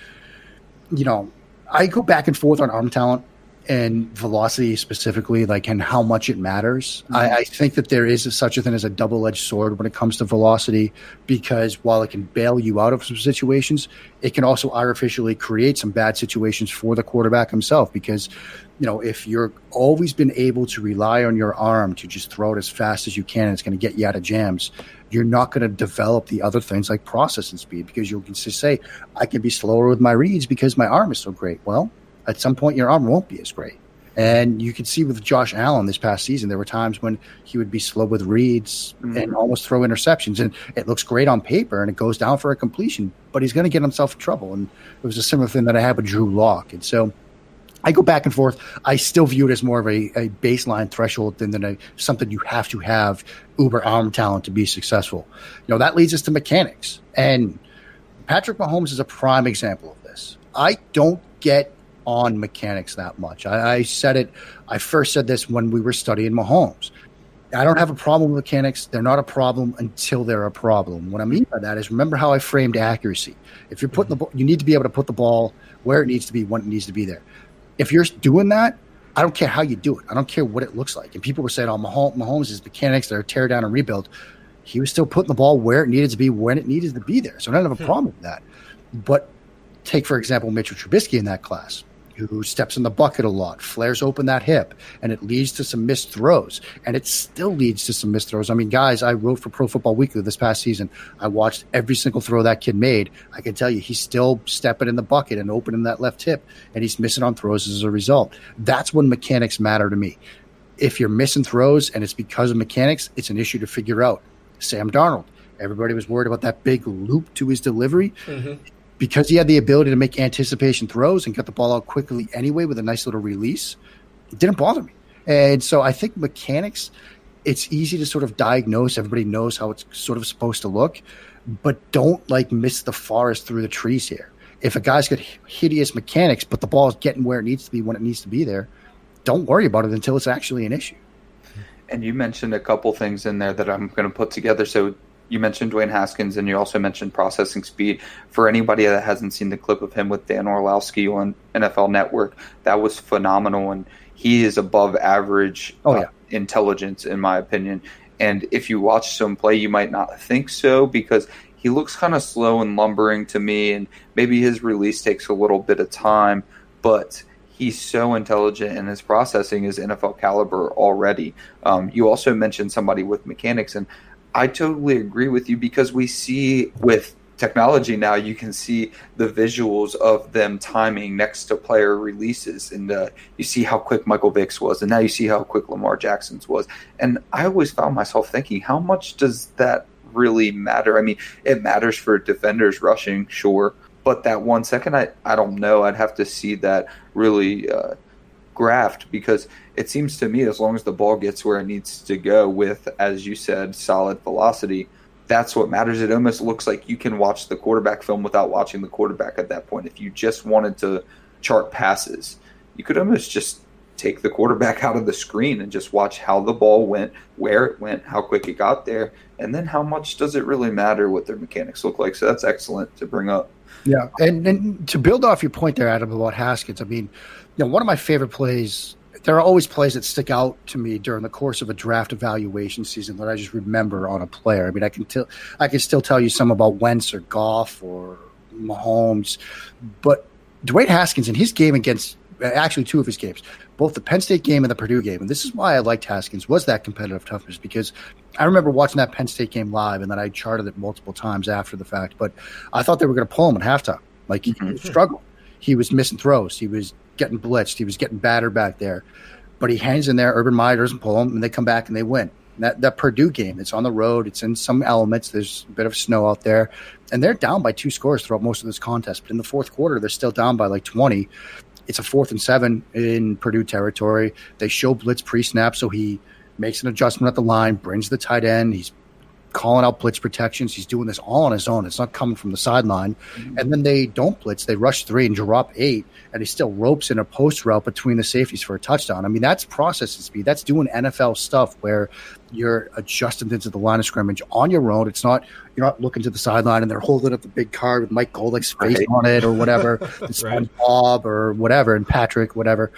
S4: you know, I go back and forth on arm talent and velocity specifically, like and how much it matters. Mm-hmm. I, I, think that there is such a thing as a double edged sword when it comes to velocity, because while it can bail you out of some situations, it can also artificially create some bad situations for the quarterback himself. Because, you know, if you're always been able to rely on your arm to just throw it as fast as you can, it's going to get you out of jams. You're not going to develop the other things like processing speed because you'll just say, I can be slower with my reads because my arm is so great. Well, at some point your arm won't be as great. And you could see with Josh Allen this past season, there were times when he would be slow with reads mm-hmm. and almost throw interceptions. And it looks great on paper and it goes down for a completion, but he's going to get himself in trouble. And it was a similar thing that I had with Drew Lock. And so I go back and forth. I still view it as more of a, a baseline threshold than, than a, something you have to have uber arm talent to be successful. You know, that leads us to mechanics. And Patrick Mahomes is a prime example of this. I don't get on mechanics that much. I, I said it. I first said this when we were studying Mahomes. I don't have a problem with mechanics. They're not a problem until they're a problem. What I mean by that is remember how I framed accuracy. If you're putting the ball, you need to be able to put the ball where it needs to be when it needs to be there. If you're doing that, I don't care how you do it. I don't care what it looks like. And people were saying, "Oh, Mahomes, Mahomes is mechanics that are tear down and rebuild." He was still putting the ball where it needed to be when it needed to be there. So I don't have a hmm. problem with that. But take for example Mitchell Trubisky in that class who steps in the bucket a lot, flares open that hip, and it leads to some missed throws. And it still leads to some missed throws. I mean, guys, I wrote for Pro Football Weekly this past season. I watched every single throw that kid made. I can tell you, he's still stepping in the bucket and opening that left hip, and he's missing on throws as a result. That's when mechanics matter to me. If you're missing throws and it's because of mechanics, it's an issue to figure out. Sam Darnold, everybody was worried about that big loop to his delivery. Mm-hmm because he had the ability to make anticipation throws and get the ball out quickly anyway with a nice little release, it didn't bother me. And so I think mechanics, it's easy to sort of diagnose. Everybody knows how it's sort of supposed to look, but don't like miss the forest through the trees here. If a guy's got hideous mechanics, but the ball is getting where it needs to be when it needs to be there, don't worry about it until it's actually an issue.
S5: And you mentioned a couple things in there that I'm going to put together. So you mentioned Dwayne Haskins and you also mentioned processing speed. For anybody that hasn't seen the clip of him with Dan Orlovsky on NFL Network, that was phenomenal. And he is above average
S4: oh, yeah. uh,
S5: intelligence, in my opinion. And if you watch some play, you might not think so because he looks kind of slow and lumbering to me. And maybe his release takes a little bit of time, but he's so intelligent and his processing is NFL caliber already. Um, you also mentioned somebody with mechanics, and I totally agree with you because we see with technology now you can see the visuals of them timing next to player releases and uh, you see how quick michael vick's was and now you see how quick lamar jackson's was. And i always found myself thinking how much does that really matter? I mean it matters for defenders rushing sure but that one second i, I don't know. I'd have to see that really uh, graphed because it seems to me as long as the ball gets where it needs to go with, as you said, solid velocity, that's what matters. It almost looks like you can watch the quarterback film without watching the quarterback at that point. If you just wanted to chart passes, you could almost just take the quarterback out of the screen and just watch how the ball went, where it went, how quick it got there, and then how much does it really matter what their mechanics look like. So that's excellent to bring up.
S4: Yeah, and, and to build off your point there, Adam, about Haskins, I mean, you know, one of my favorite plays. There are always plays that stick out to me during the course of a draft evaluation season that I just remember on a player. I mean, I can tell, I can still tell you some about Wentz or Goff or Mahomes, but Dwayne Haskins in his game against actually two of his games, both the Penn State game and the Purdue game, and this is why I liked Haskins was that competitive toughness because I remember watching that Penn State game live and then I charted it multiple times after the fact, but I thought they were going to pull him at halftime. Like he mm-hmm. struggled, he was missing throws, he was getting blitzed. He was getting battered back there. But he hangs in there. Urban Meyer doesn't pull him, and they come back and they win. That that Purdue game, it's on the road. It's in some elements. There's a bit of snow out there, and they're down by two scores throughout most of this contest. But in the fourth quarter, they're still down by like twenty. It's a fourth and seven in Purdue territory. They show blitz pre-snap, so he makes an adjustment at the line, brings the tight end. He's calling out blitz protections. He's doing this all on his own. It's not coming from the sideline. Mm-hmm. And then they don't blitz. They rush three and drop eight, and he still ropes in a post route between the safeties for a touchdown. I mean, that's processing speed. That's doing NFL stuff where you're adjusting into the line of scrimmage on your own. It's not you're not looking to the sideline and they're holding up the big card with Mike Golic's face right. on it or whatever, right. Bob or whatever, and Patrick, whatever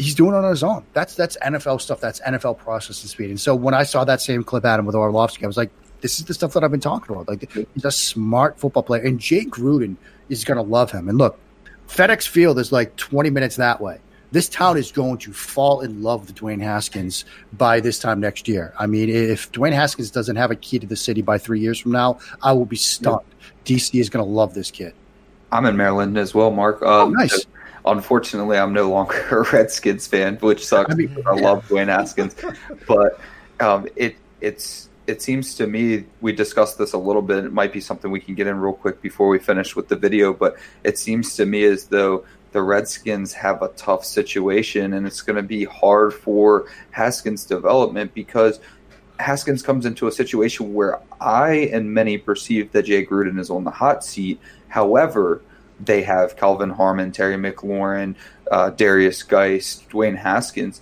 S4: he's doing it on his own. That's that's NFL stuff. That's NFL processing speed. And so when I saw that same clip, Adam with Orlovsky, I was like, this is the stuff that I've been talking about. Like he's a smart football player, and Jay Gruden is going to love him. And look, FedEx Field is like 20 minutes that way. This town is going to fall in love with Dwayne Haskins by this time next year. I mean, if Dwayne Haskins doesn't have a key to the city by three years from now, I will be stunned. DC is going to love this kid.
S5: I'm in Maryland as well, Mark.
S4: Um, oh, nice.
S5: Unfortunately, I'm no longer a Redskins fan, which sucks. I, mean, I love Dwayne Haskins, but um, it it's it seems to me we discussed this a little bit. It might be something we can get in real quick before we finish with the video, but it seems to me as though the Redskins have a tough situation, and it's going to be hard for Haskins' development because Haskins comes into a situation where I and many perceive that Jay Gruden is on the hot seat. However, they have Kelvin Harmon, Terry McLaurin, uh, Derrius Guice, Dwayne Haskins.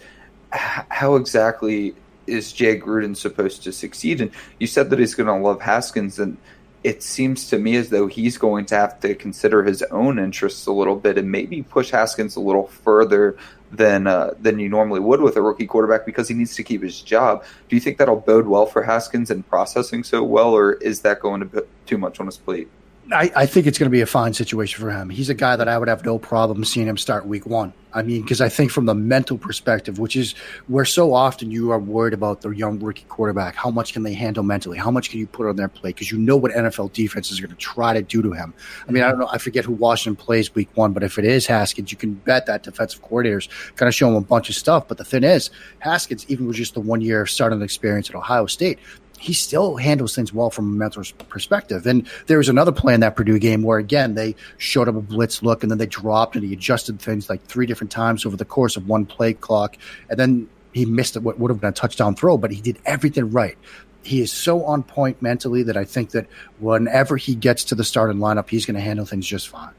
S5: H- how exactly is Jay Gruden supposed to succeed? And you said that he's going to love Haskins, and it seems to me as though he's going to have to consider his own interests a little bit and maybe push Haskins a little further than uh, than you normally would with a rookie quarterback because he needs to keep his job. Do you think that'll bode well for Haskins and processing so well, or is that going to put too much on his plate?
S4: I, I, think it's going to be a fine situation for him. He's a guy that I would have no problem seeing him start week one. I mean, because I think from the mental perspective, which is where so often you are worried about the young rookie quarterback, how much can they handle mentally? How much can you put on their plate? Because you know what NFL defense is going to try to do to him. I mean, I don't know. I forget who Washington plays week one, but if it is Haskins, you can bet that defensive coordinators kind of show him a bunch of stuff. But the thing is, Haskins, even with just the one year starting experience at Ohio State, he still handles things well from a mental perspective. And there was another play in that Purdue game where, again, they showed up a blitz look and then they dropped and he adjusted things like three different times over the course of one play clock. And then he missed what would have been a touchdown throw, but he did everything right. He is so on point mentally that I think that whenever he gets to the starting lineup, he's going to handle things just fine.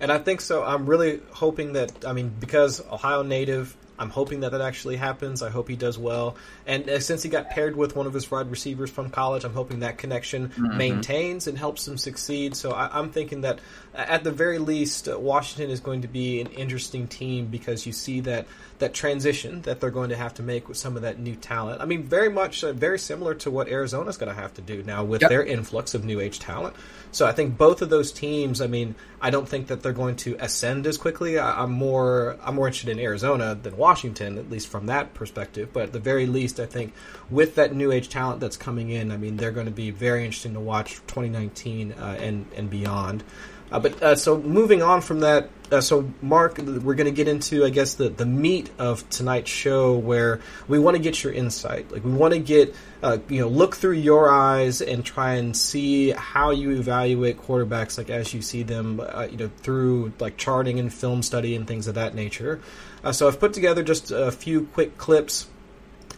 S3: And I think so. I'm really hoping that, I mean, because Ohio native, I'm hoping that that actually happens. I hope he does well. And uh, since he got paired with one of his wide receivers from college, I'm hoping that connection mm-hmm. maintains and helps him succeed. So I, am thinking that at the very least, uh, Washington is going to be an interesting team because you see that that transition that they're going to have to make with some of that new talent. I mean, very much, uh, very similar to what Arizona's going to have to do now with yep. their influx of new age talent. So I think both of those teams. I mean, I don't think that they're going to ascend as quickly. I, am more I'm more interested in Arizona than Washington, at least from that perspective. But at the very least, I think with that new age talent that's coming in, I mean, they're going to be very interesting to watch 2019 uh, and and beyond. Uh, but uh, so moving on from that, uh, so Mark, we're going to get into, I guess, the the meat of tonight's show, where we want to get your insight. Like we want to get, uh, you know, look through your eyes and try and see how you evaluate quarterbacks, like as you see them, uh, you know, through like charting and film study and things of that nature. Uh, so I've put together just a few quick clips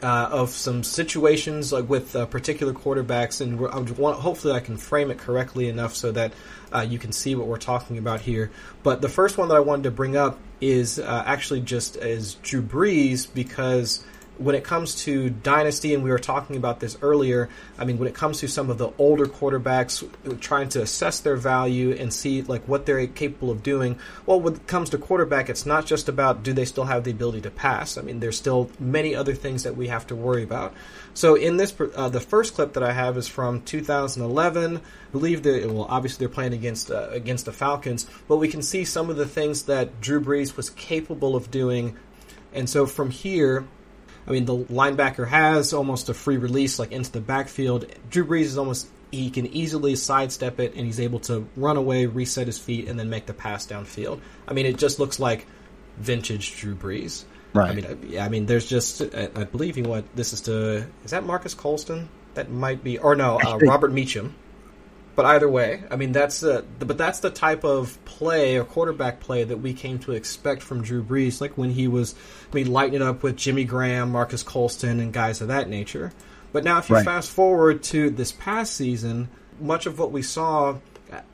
S3: uh, of some situations like with uh, particular quarterbacks, and I want, hopefully I can frame it correctly enough so that uh, you can see what we're talking about here. But the first one that I wanted to bring up is uh, actually just as Drew Brees because when it comes to dynasty, and we were talking about this earlier, I mean, when it comes to some of the older quarterbacks trying to assess their value and see like what they're capable of doing, well, when it comes to quarterback, it's not just about do they still have the ability to pass. I mean, there's still many other things that we have to worry about. So in this, uh, the first clip that I have is from 2011. I believe that well, obviously they're playing against uh, against the Falcons, but we can see some of the things that Drew Brees was capable of doing. And so from here, I mean, the linebacker has almost a free release, like into the backfield. Drew Brees is almost he can easily sidestep it, and he's able to run away, reset his feet, and then make the pass downfield. I mean, it just looks like vintage Drew Brees.
S4: Right.
S3: I mean, yeah. I mean, there's just I, I believe he what this is to is that Marques Colston? That might be or no, uh, Robert Meacham. But either way, I mean that's the but that's the type of play or quarterback play that we came to expect from Drew Brees, like when he was I mean lighting it up with Jimmy Graham, Marques Colston, and guys of that nature. But now, if you right. fast forward to this past season, much of what we saw,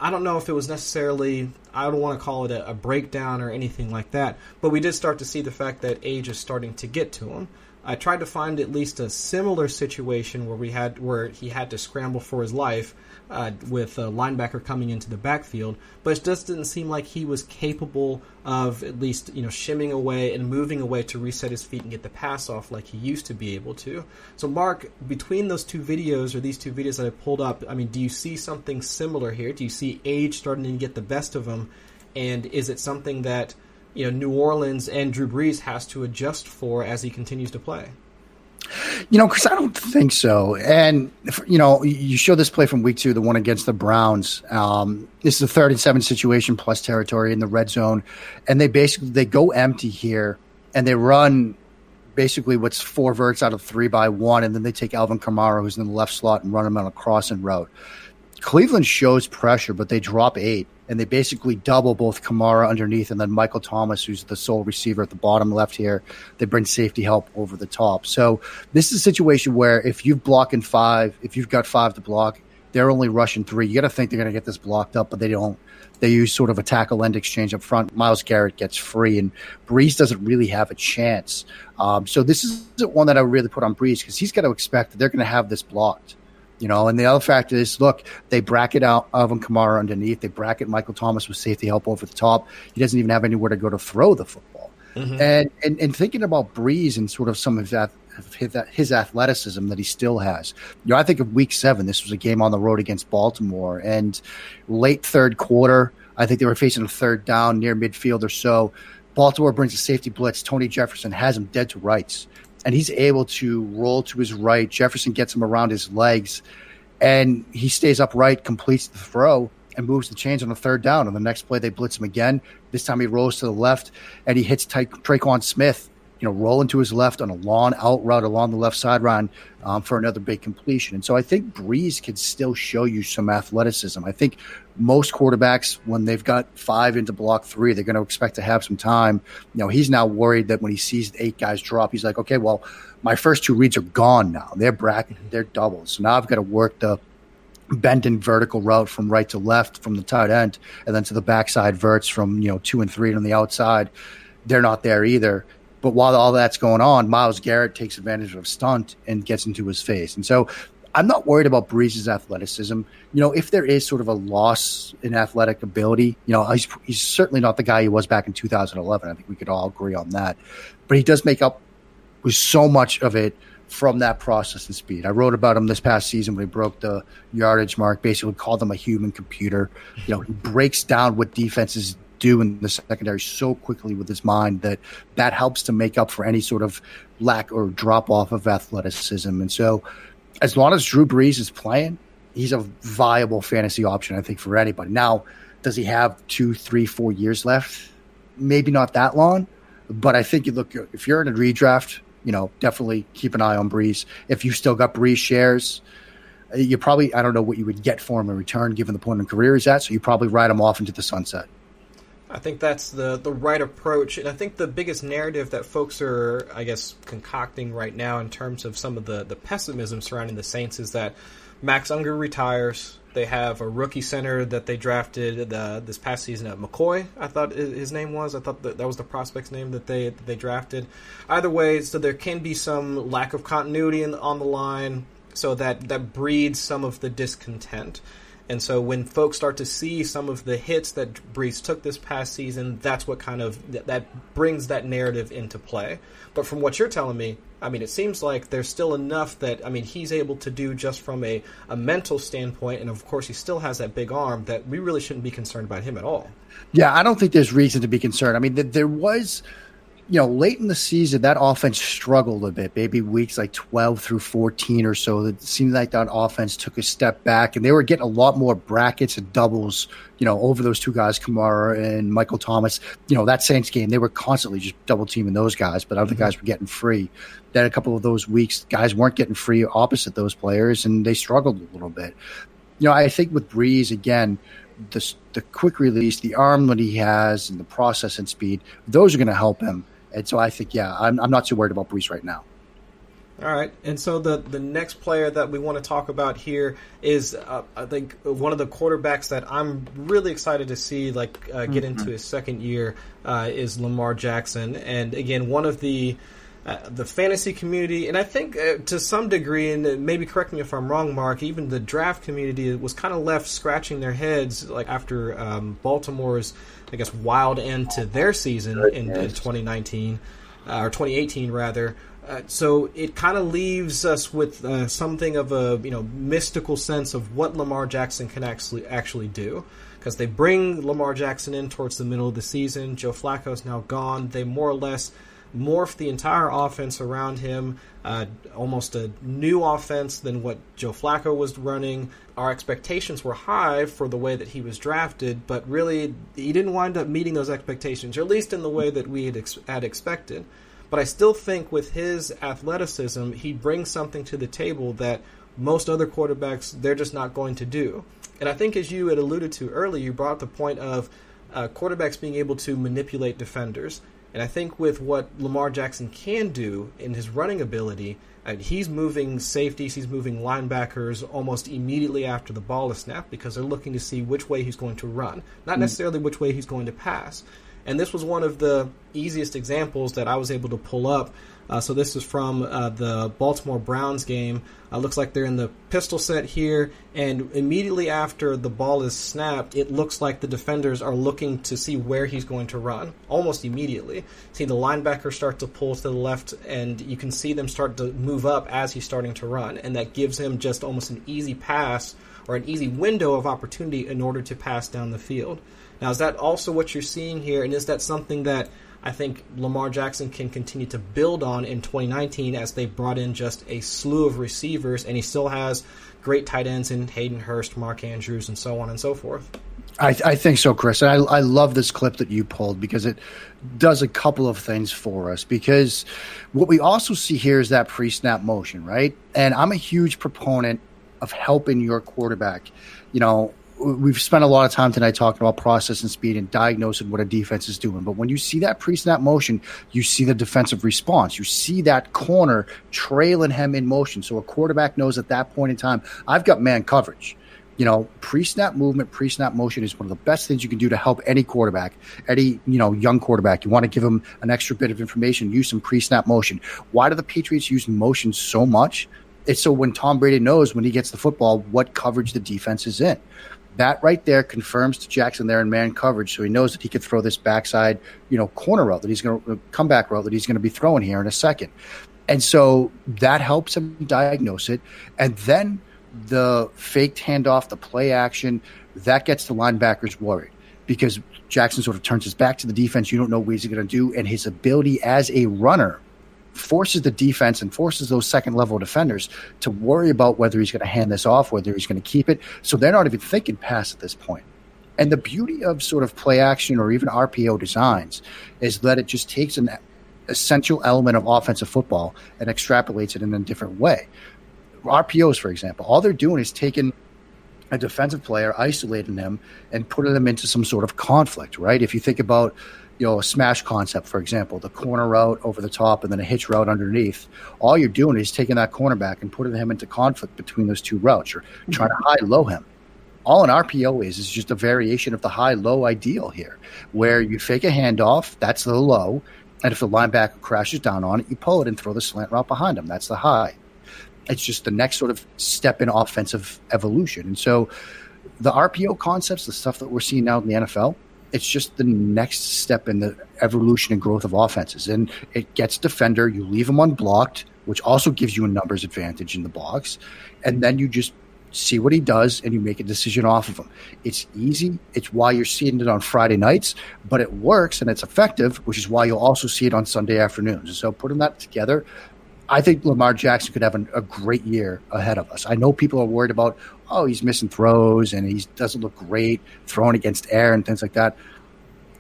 S3: I don't know if it was necessarily I don't want to call it a, a breakdown or anything like that, but we did start to see the fact that age is starting to get to him. I tried to find at least a similar situation where we had where he had to scramble for his life uh, with a linebacker coming into the backfield, but it just didn't seem like he was capable of at least you know shimming away and moving away to reset his feet and get the pass off like he used to be able to. So, Mark, between those two videos or these two videos that I pulled up, I mean, do you see something similar here? Do you see age starting to get the best of him, and is it something that you know New Orleans and Drew Brees has to adjust for as he continues to play?
S4: You know, because I don't think so. And you know, you show this play from week two, the one against the Browns. Um, this is a third and seven situation plus territory in the red zone, and they basically they go empty here, and they run basically what's four verts out of three by one, and then they take Alvin Kamara, who's in the left slot, and run him on a crossing route. Cleveland shows pressure, but they drop eight and they basically double both Kamara underneath and then Michael Thomas, who's the sole receiver at the bottom left here. They bring safety help over the top. So this is a situation where if you've blocking five, if you've got five to block, They're only rushing three. You got to think they're going to get this blocked up, but they don't. They use sort of a tackle end exchange up front. Myles Garrett gets free, and Brees doesn't really have a chance. Um, so this is one that I really put on Brees because he's got to expect that they're going to have this blocked. You know, and the other factor is, look, they bracket out Alvin Kamara underneath. They bracket Michael Thomas with safety help over the top. He doesn't even have anywhere to go to throw the football. Mm-hmm. And, and and thinking about Brees and sort of some of that his, his athleticism that he still has. You know, I think of Week Seven. This was a game on the road against Baltimore, and late third quarter, I think they were facing a third down near midfield or so. Baltimore brings a safety blitz. Tony Jefferson has him dead to rights and he's able to roll to his right. Jefferson gets him around his legs, and he stays upright, completes the throw, and moves the chains on the third down. On the next play, they blitz him again. This time he rolls to the left, and he hits Ty- Tre'Quan Smith you know, rolling to his left on a long out route along the left sideline um, for another big completion. And so I think Brees can still show you some athleticism. I think most quarterbacks, when they've got five into block three, they're going to expect to have some time. You know, he's now worried that when he sees eight guys drop, he's like, okay, well, my first two reads are gone now. They're bracket, they're doubles. So now I've got to work the bend and vertical route from right to left from the tight end, and then to the backside verts from you know two and three on the outside. They're not there either. But while all that's going on, Myles Garrett takes advantage of stunt and gets into his face. And so I'm not worried about Brees's athleticism. You know, if there is sort of a loss in athletic ability, you know, he's, he's certainly not the guy he was back in 2011. I think we could all agree on that. But he does make up with so much of it from that process and speed. I wrote about him this past season when he broke the yardage mark, basically called him a human computer. You know, he breaks down what defenses do in the secondary so quickly with his mind that that helps to make up for any sort of lack or drop off of athleticism. And so, as long as Drew Brees is playing, he's a viable fantasy option, I think, for anybody. Now, does he have two, three, four years left? Maybe not that long, but I think you look if you're in a redraft, you know, definitely keep an eye on Brees. If you still got Brees shares, you probably I don't know what you would get for him in return given the point in career he's at, so you probably ride him off into the sunset.
S3: I think that's the the right approach, and I think the biggest narrative that folks are, I guess, concocting right now in terms of some of the the pessimism surrounding the Saints is that Max Unger retires. They have a rookie center that they drafted the, this past season at McCoy. I thought his name was. I thought that, that was the prospect's name that they that they drafted. Either way, so there can be some lack of continuity in, on the line, so that that breeds some of the discontent. And so when folks start to see some of the hits that Brees took this past season, that's what kind of that, that brings that narrative into play. But from what you're telling me, I mean, it seems like there's still enough that I mean he's able to do just from a, a mental standpoint, and of course he still has that big arm that we really shouldn't be concerned about him at all.
S4: Yeah, I don't think there's reason to be concerned. I mean, there was you know, late in the season, that offense struggled a bit. Maybe weeks like 12 through 14 or so. It seemed like that offense took a step back, and they were getting a lot more brackets and doubles, you know, over those two guys, Kamara and Michael Thomas. You know, that Saints game, they were constantly just double teaming those guys, but other mm-hmm. guys were getting free. Then a couple of those weeks, guys weren't getting free opposite those players, and they struggled a little bit. You know, I think with Brees, again, the, the quick release, the arm that he has, and the process and speed, those are going to help him and so I think, yeah, I'm, I'm not too worried about Brees right now.
S3: All right, and so the the next player that we want to talk about here is, uh, I think, one of the quarterbacks that I'm really excited to see like uh, get mm-hmm. into his second year uh, is Lamar Jackson, and again, one of the uh, the fantasy community, and I think uh, to some degree, and maybe correct me if I'm wrong, Mark, even the draft community was kind of left scratching their heads like after um, Baltimore's I guess, wild end to their season in, in 2019 uh, or 2018 rather. Uh, so it kind of leaves us with uh, something of a you know mystical sense of what Lamar Jackson can actually actually do because they bring Lamar Jackson in towards the middle of the season. Joe Flacco is now gone. They more or less morphed the entire offense around him, uh, almost a new offense than what Joe Flacco was running. Our expectations were high for the way that he was drafted, but really he didn't wind up meeting those expectations, or at least in the way that we had, ex- had expected. But I still think with his athleticism, he brings something to the table that most other quarterbacks they're just not going to do. And I think, as you had alluded to earlier, you brought the point of uh, quarterbacks being able to manipulate defenders. And I think with what Lamar Jackson can do in his running ability, And he's moving safeties, he's moving linebackers almost immediately after the ball is snapped because they're looking to see which way he's going to run, not mm. necessarily which way he's going to pass. And this was one of the easiest examples that I was able to pull up uh, so this is from uh, the Baltimore Browns game. Uh, looks like they're in the pistol set here, and immediately after the ball is snapped, it looks like the defenders are looking to see where he's going to run. Almost immediately, see the linebackers start to pull to the left, and you can see them start to move up as he's starting to run, and that gives him just almost an easy pass or an easy window of opportunity in order to pass down the field. Now, is that also what you're seeing here, and is that something that I think Lamar Jackson can continue to build on in 2019 as they brought in just a slew of receivers, and he still has great tight ends in Hayden Hurst, Mark Andrews, and so on and so forth.
S4: I, I think so, Chris. I, I love this clip that you pulled because it does a couple of things for us. Because what we also see here is that pre snap motion, right? And I'm a huge proponent of helping your quarterback. You know, we've spent a lot of time tonight talking about process and speed and diagnosing what a defense is doing. But when you see that pre snap motion, you see the defensive response. You see that corner trailing him in motion. So a quarterback knows at that point in time, I've got man coverage. You know, pre snap movement, pre snap motion is one of the best things you can do to help any quarterback, any, you know, young quarterback. You want to give them an extra bit of information, use some pre snap motion. Why do the Patriots use motion so much? It's so when Tom Brady knows when he gets the football what coverage the defense is in that right there confirms to Jackson there in man coverage, so he knows that he could throw this backside, you know, corner route that he's going to uh, comeback route that he's going to be throwing here in a second, and so that helps him diagnose it, and then the faked handoff, the play action, that gets the linebackers worried because Jackson sort of turns his back to the defense. You don't know what he's going to do, and his ability as a runner forces the defense and forces those second level defenders to worry about whether he's going to hand this off, whether he's going to keep it. So they're not even thinking pass at this point. And the beauty of sort of play action or even RPO designs is that it just takes an essential element of offensive football and extrapolates it in a different way. RPOs, for example, all they're doing is taking a defensive player, isolating them, and putting them into some sort of conflict, right? If you think about you know, a smash concept, for example, the corner route over the top and then a hitch route underneath. All you're doing is taking that cornerback and putting him into conflict between those two routes. You're mm-hmm. trying to high low him. All an RPO is is just a variation of the high low ideal here, where you fake a handoff, that's the low, and if the linebacker crashes down on it, you pull it and throw the slant route behind him. That's the high. It's just the next sort of step in offensive evolution. And so the RPO concepts, the stuff that we're seeing now in the NFL, it's just the next step in the evolution and growth of offenses. And it gets defender, you leave him unblocked, which also gives you a numbers advantage in the box. And then you just see what he does and you make a decision off of him. It's easy. It's why you're seeing it on Friday nights, but it works and it's effective, which is why you'll also see it on Sunday afternoons. So putting that together, I think Lamar Jackson could have an, a great year ahead of us. I know people are worried about, oh, he's missing throws and he doesn't look great throwing against air and things like that.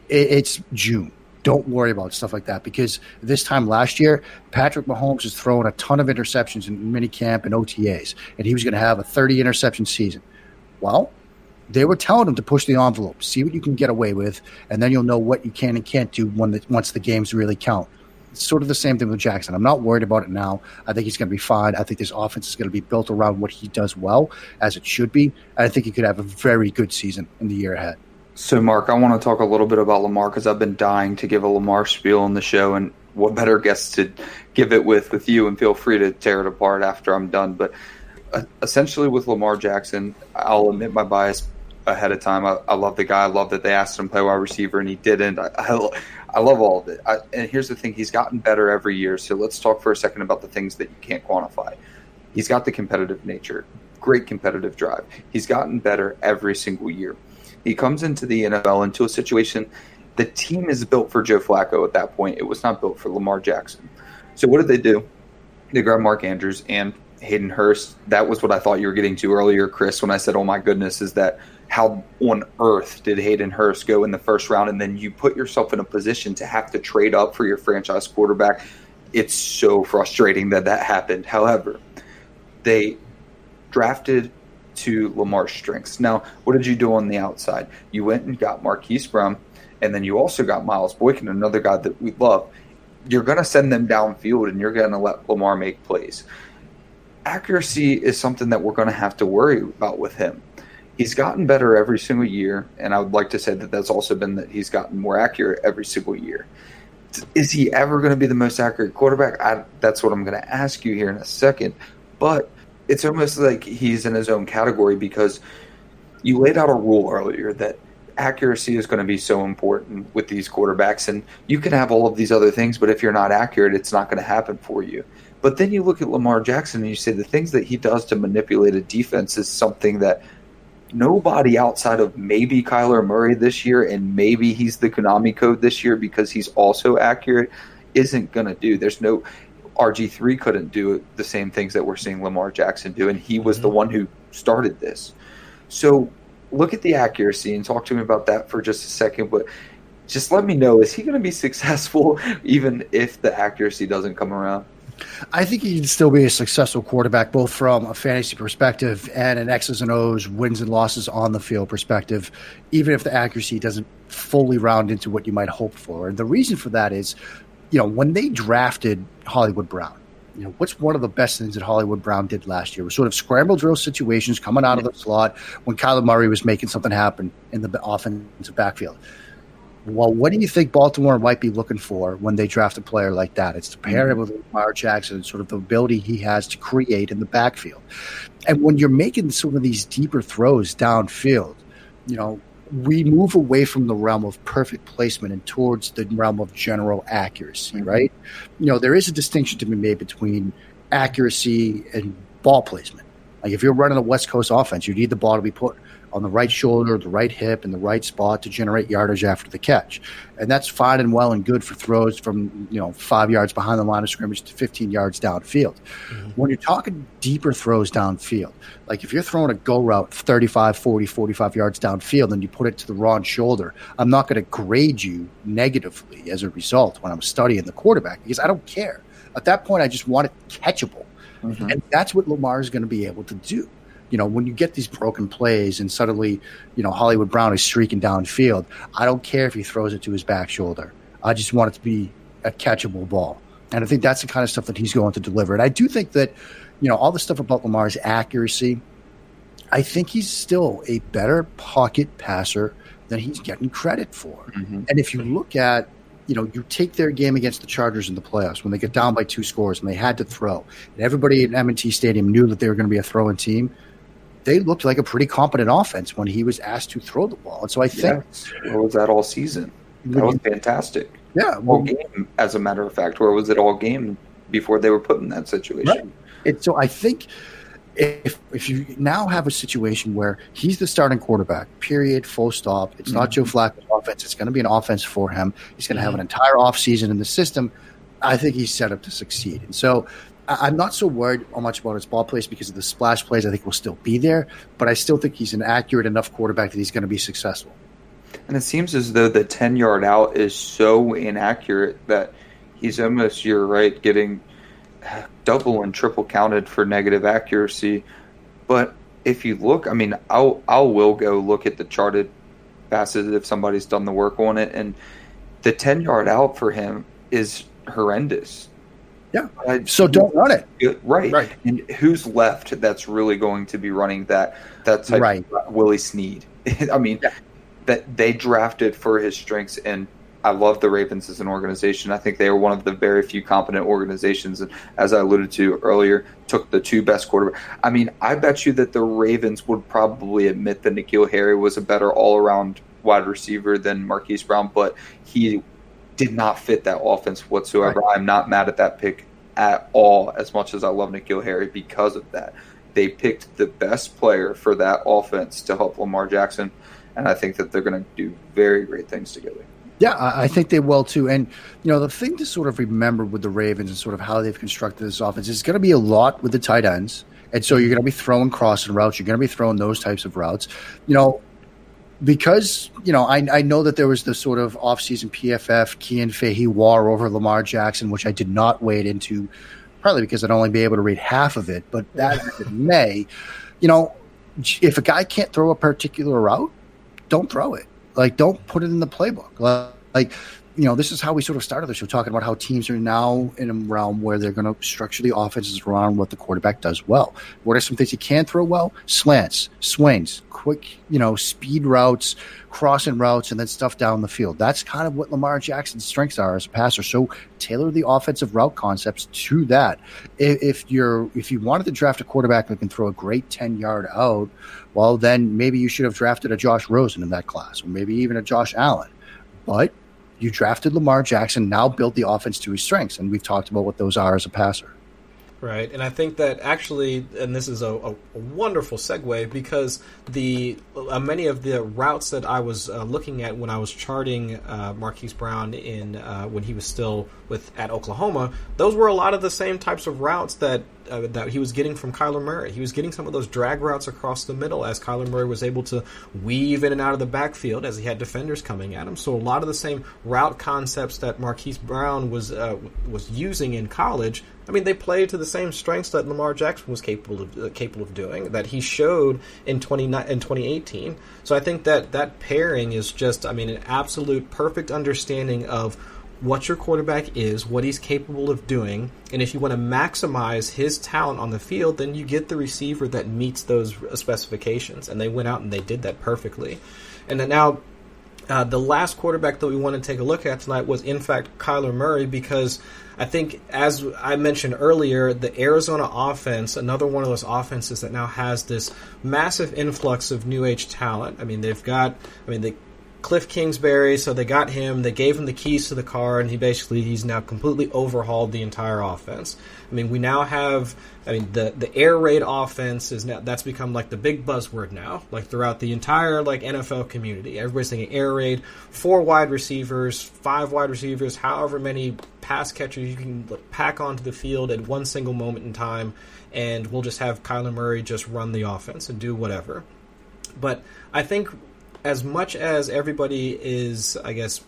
S4: It, it's June. Don't worry about stuff like that because this time last year, Patrick Mahomes was throwing a ton of interceptions in minicamp and OTAs, and he was going to have a 30 interception season. Well, they were telling him to push the envelope, see what you can get away with, and then you'll know what you can and can't do when the, once the games really count. Sort of the same thing with Jackson. I'm not worried about it now. I think he's going to be fine. I think this offense is going to be built around what he does well, as it should be. And I think he could have a very good season in the year ahead.
S5: So, Mark, I want to talk a little bit about Lamar because I've been dying to give a Lamar spiel on the show, and what better guest to give it with with you? And feel free to tear it apart after I'm done. But uh, essentially, with Lamar Jackson, I'll admit my bias ahead of time. I, I, love the guy. I love that they asked him to play wide receiver, and he didn't. I, I, I love all of it. And here's the thing: he's gotten better every year. So let's talk for a second about the things that you can't quantify. He's got the competitive nature, great competitive drive. He's gotten better every single year. He comes into the NFL into a situation. The team is built for Joe Flacco at that point. It was not built for Lamar Jackson. So what did they do? They grabbed Mark Andrews and Hayden Hurst. That was what I thought you were getting to earlier, Chris, when I said, "Oh my goodness, is that how on earth did Hayden Hurst go in the first round? And then you put yourself in a position to have to trade up for your franchise quarterback. It's so frustrating that that happened. However, they drafted to Lamar's strengths. Now, what did you do on the outside? You went and got Marquise Brown, and then you also got Miles Boykin, another guy that we love. you're going to send them downfield and you're going to let Lamar make plays. Accuracy is something that we're going to have to worry about with him. He's gotten better every single year, and I would like to say that that's also been that he's gotten more accurate every single year. Is he ever going to be the most accurate quarterback? I, that's what I'm going to ask you here in a second. But it's almost like he's in his own category because you laid out a rule earlier that accuracy is going to be so important with these quarterbacks. And you can have all of these other things, but if you're not accurate, it's not going to happen for you. But then you look at Lamar Jackson and you say the things that he does to manipulate a defense is something that nobody outside of maybe Kyler Murray this year and maybe he's the Konami code this year because he's also accurate isn't going to do. There's no RG3 couldn't do the same things that we're seeing Lamar Jackson do and he was the mm-hmm. one who started this. So look at the accuracy and talk to me about that for just a second. But just let me know is he going to be successful even if the accuracy doesn't come around?
S4: I think he can still be a successful quarterback, both from a fantasy perspective and an X's and O's, wins and losses on the field perspective, even if the accuracy doesn't fully round into what you might hope for. And the reason for that is, you know, when they drafted Hollywood Brown, you know, what's one of the best things that Hollywood Brown did last year was sort of scramble drill situations coming out of the slot when Kyler Murray was making something happen in the offensive backfield. Well, what do you think Baltimore might be looking for when they draft a player like that? It's to pair him with Lamar Jackson and sort of the ability he has to create in the backfield. And when you're making some of these deeper throws downfield, you know, we move away from the realm of perfect placement and towards the realm of general accuracy, mm-hmm. right? You know, there is a distinction to be made between accuracy and ball placement. Like if you're running a West Coast offense, you need the ball to be put on the right shoulder, the right hip, and the right spot to generate yardage after the catch. And that's fine and well and good for throws from, you know, five yards behind the line of scrimmage to 15 yards downfield. Mm-hmm. When you're talking deeper throws downfield, like if you're throwing a go route 35, 40, 45 yards downfield and you put it to the wrong shoulder, I'm not going to grade you negatively as a result when I'm studying the quarterback because I don't care. At that point, I just want it catchable. Mm-hmm. And that's what Lamar is going to be able to do you know, when you get these broken plays and suddenly, you know, Hollywood Brown is streaking downfield, I don't care if he throws it to his back shoulder. I just want it to be a catchable ball. And I think that's the kind of stuff that he's going to deliver. And I do think that, you know, all the stuff about Lamar's accuracy, I think he's still a better pocket passer than he's getting credit for. Mm-hmm. And if you look at, you know, you take their game against the Chargers in the playoffs when they get down by two scores and they had to throw, and everybody at M&T Stadium knew that they were going to be a throwing team they looked like a pretty competent offense when he was asked to throw the ball. And so I think
S5: yes. where was that all season? That was fantastic.
S4: Yeah,
S5: all game. As a matter of fact, where was it all game before they were put in that situation?
S4: Right. so I think if if you now have a situation where he's the starting quarterback, period, full stop. It's mm-hmm. not Joe Flacco's offense. It's going to be an offense for him. He's going to mm-hmm. have an entire offseason in the system. I think he's set up to succeed. And so I'm not so worried much about his ball plays because of the splash plays. I think will still be there, but I still think he's an accurate enough quarterback that he's going to be successful.
S5: And it seems as though the 10 yard out is so inaccurate that he's almost, you're right, getting double and triple counted for negative accuracy. But if you look, I mean, I'll, I will go look at the charted passes if somebody's done the work on it. And the 10 yard out for him is horrendous.
S4: Yeah. Uh, so don't run it.
S5: Right. Right. And who's left that's really going to be running that that type right. of Willie Snead? I mean, yeah. that they drafted for his strengths and I love the Ravens as an organization. I think they are one of the very few competent organizations, and as I alluded to earlier, took the two best quarterbacks. I mean, I bet you that the Ravens would probably admit that N'Keal Harry was a better all-around wide receiver than Marquise Brown, but he did not fit that offense whatsoever. Right. I'm not mad at that pick at all, as much as I love N'Keal Harry because of that. They picked the best player for that offense to help Lamar Jackson, and I think that they're going to do very great things together.
S4: Yeah, I think they will too. And you know, the thing to sort of remember with the Ravens and sort of how they've constructed this offense is going to be a lot with the tight ends. And so you're going to be throwing crossing routes. You're going to be throwing those types of routes. You know, because you know I, I know that there was the sort of offseason PFF Cian Fahey war over Lamar Jackson, which I did not wade into, partly because I'd only be able to read half of it. But that may, you know, if a guy can't throw a particular route, don't throw it. Like don't put it in the playbook. Like you know, this is how we sort of started the show talking about how teams are now in a realm where they're going to structure the offenses around what the quarterback does well. What are some things he can throw well? Slants, swings, quick, you know, speed routes, crossing routes, and then stuff down the field. That's kind of what Lamar Jackson's strengths are as a passer. So tailor the offensive route concepts to that. If you're if you wanted to draft a quarterback who can throw a great ten yard out, well, then maybe you should have drafted a Josh Rosen in that class, or maybe even a Josh Allen. But you drafted Lamar Jackson, now build the offense to his strengths. And we've talked about what those are as a passer.
S3: Right, and I think that actually, and this is a, a, wonderful segue because the uh, many of the routes that I was uh, looking at when I was charting uh, Marquise Brown in uh, when he was still with at Oklahoma, those were a lot of the same types of routes that uh, that he was getting from Kyler Murray. He was getting some of those drag routes across the middle as Kyler Murray was able to weave in and out of the backfield as he had defenders coming at him. So a lot of the same route concepts that Marquise Brown was uh, was using in college I mean, they play to the same strengths that Lamar Jackson was capable of uh, capable of doing that he showed in twenty in 2018. So I think that that pairing is just, I mean, an absolute perfect understanding of what your quarterback is, what he's capable of doing, and if you want to maximize his talent on the field, then you get the receiver that meets those specifications. And they went out and they did that perfectly. And now uh, the last quarterback that we want to take a look at tonight was, in fact, Kyler Murray, because I think, as I mentioned earlier, the Arizona offense, another one of those offenses that now has this massive influx of new age talent. I mean, they've got, I mean, the Cliff Kingsbury, so they got him, they gave him the keys to the car, and he basically, he's now completely overhauled the entire offense. I mean, we now have, I mean, the, the air raid offense is now, that's become like the big buzzword now, like throughout the entire, like, NFL community. Everybody's saying air raid, four wide receivers, five wide receivers, however many pass catchers you can pack onto the field at one single moment in time, and we'll just have Kyler Murray just run the offense and do whatever. But I think as much as everybody is, I guess,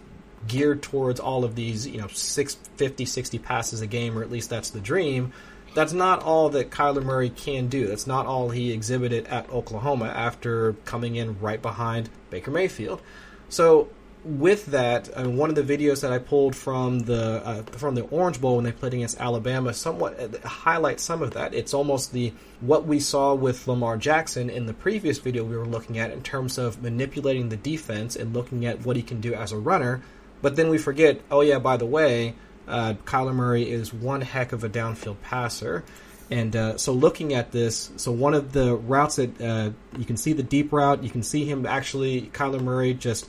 S3: geared towards all of these, you know, 650, 60 passes a game, or at least that's the dream, that's not all that Kyler Murray can do. That's not all he exhibited at Oklahoma after coming in right behind Baker Mayfield. So with that, I mean, one of the videos that I pulled from the uh, from the Orange Bowl when they played against Alabama somewhat uh, highlights some of that. It's almost the what we saw with Lamar Jackson in the previous video we were looking at in terms of manipulating the defense and looking at what he can do as a runner. But then we forget, oh yeah, by the way, uh, Kyler Murray is one heck of a downfield passer. And uh, so, looking at this, so one of the routes that uh, you can see the deep route, you can see him actually, Kyler Murray just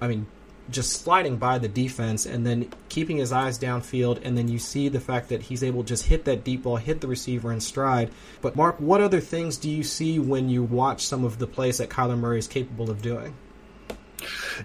S3: I mean, just sliding by the defense and then keeping his eyes downfield, and then you see the fact that he's able to just hit that deep ball, hit the receiver in stride. But Mark, what other things do you see when you watch some of the plays that Kyler Murray is capable of doing?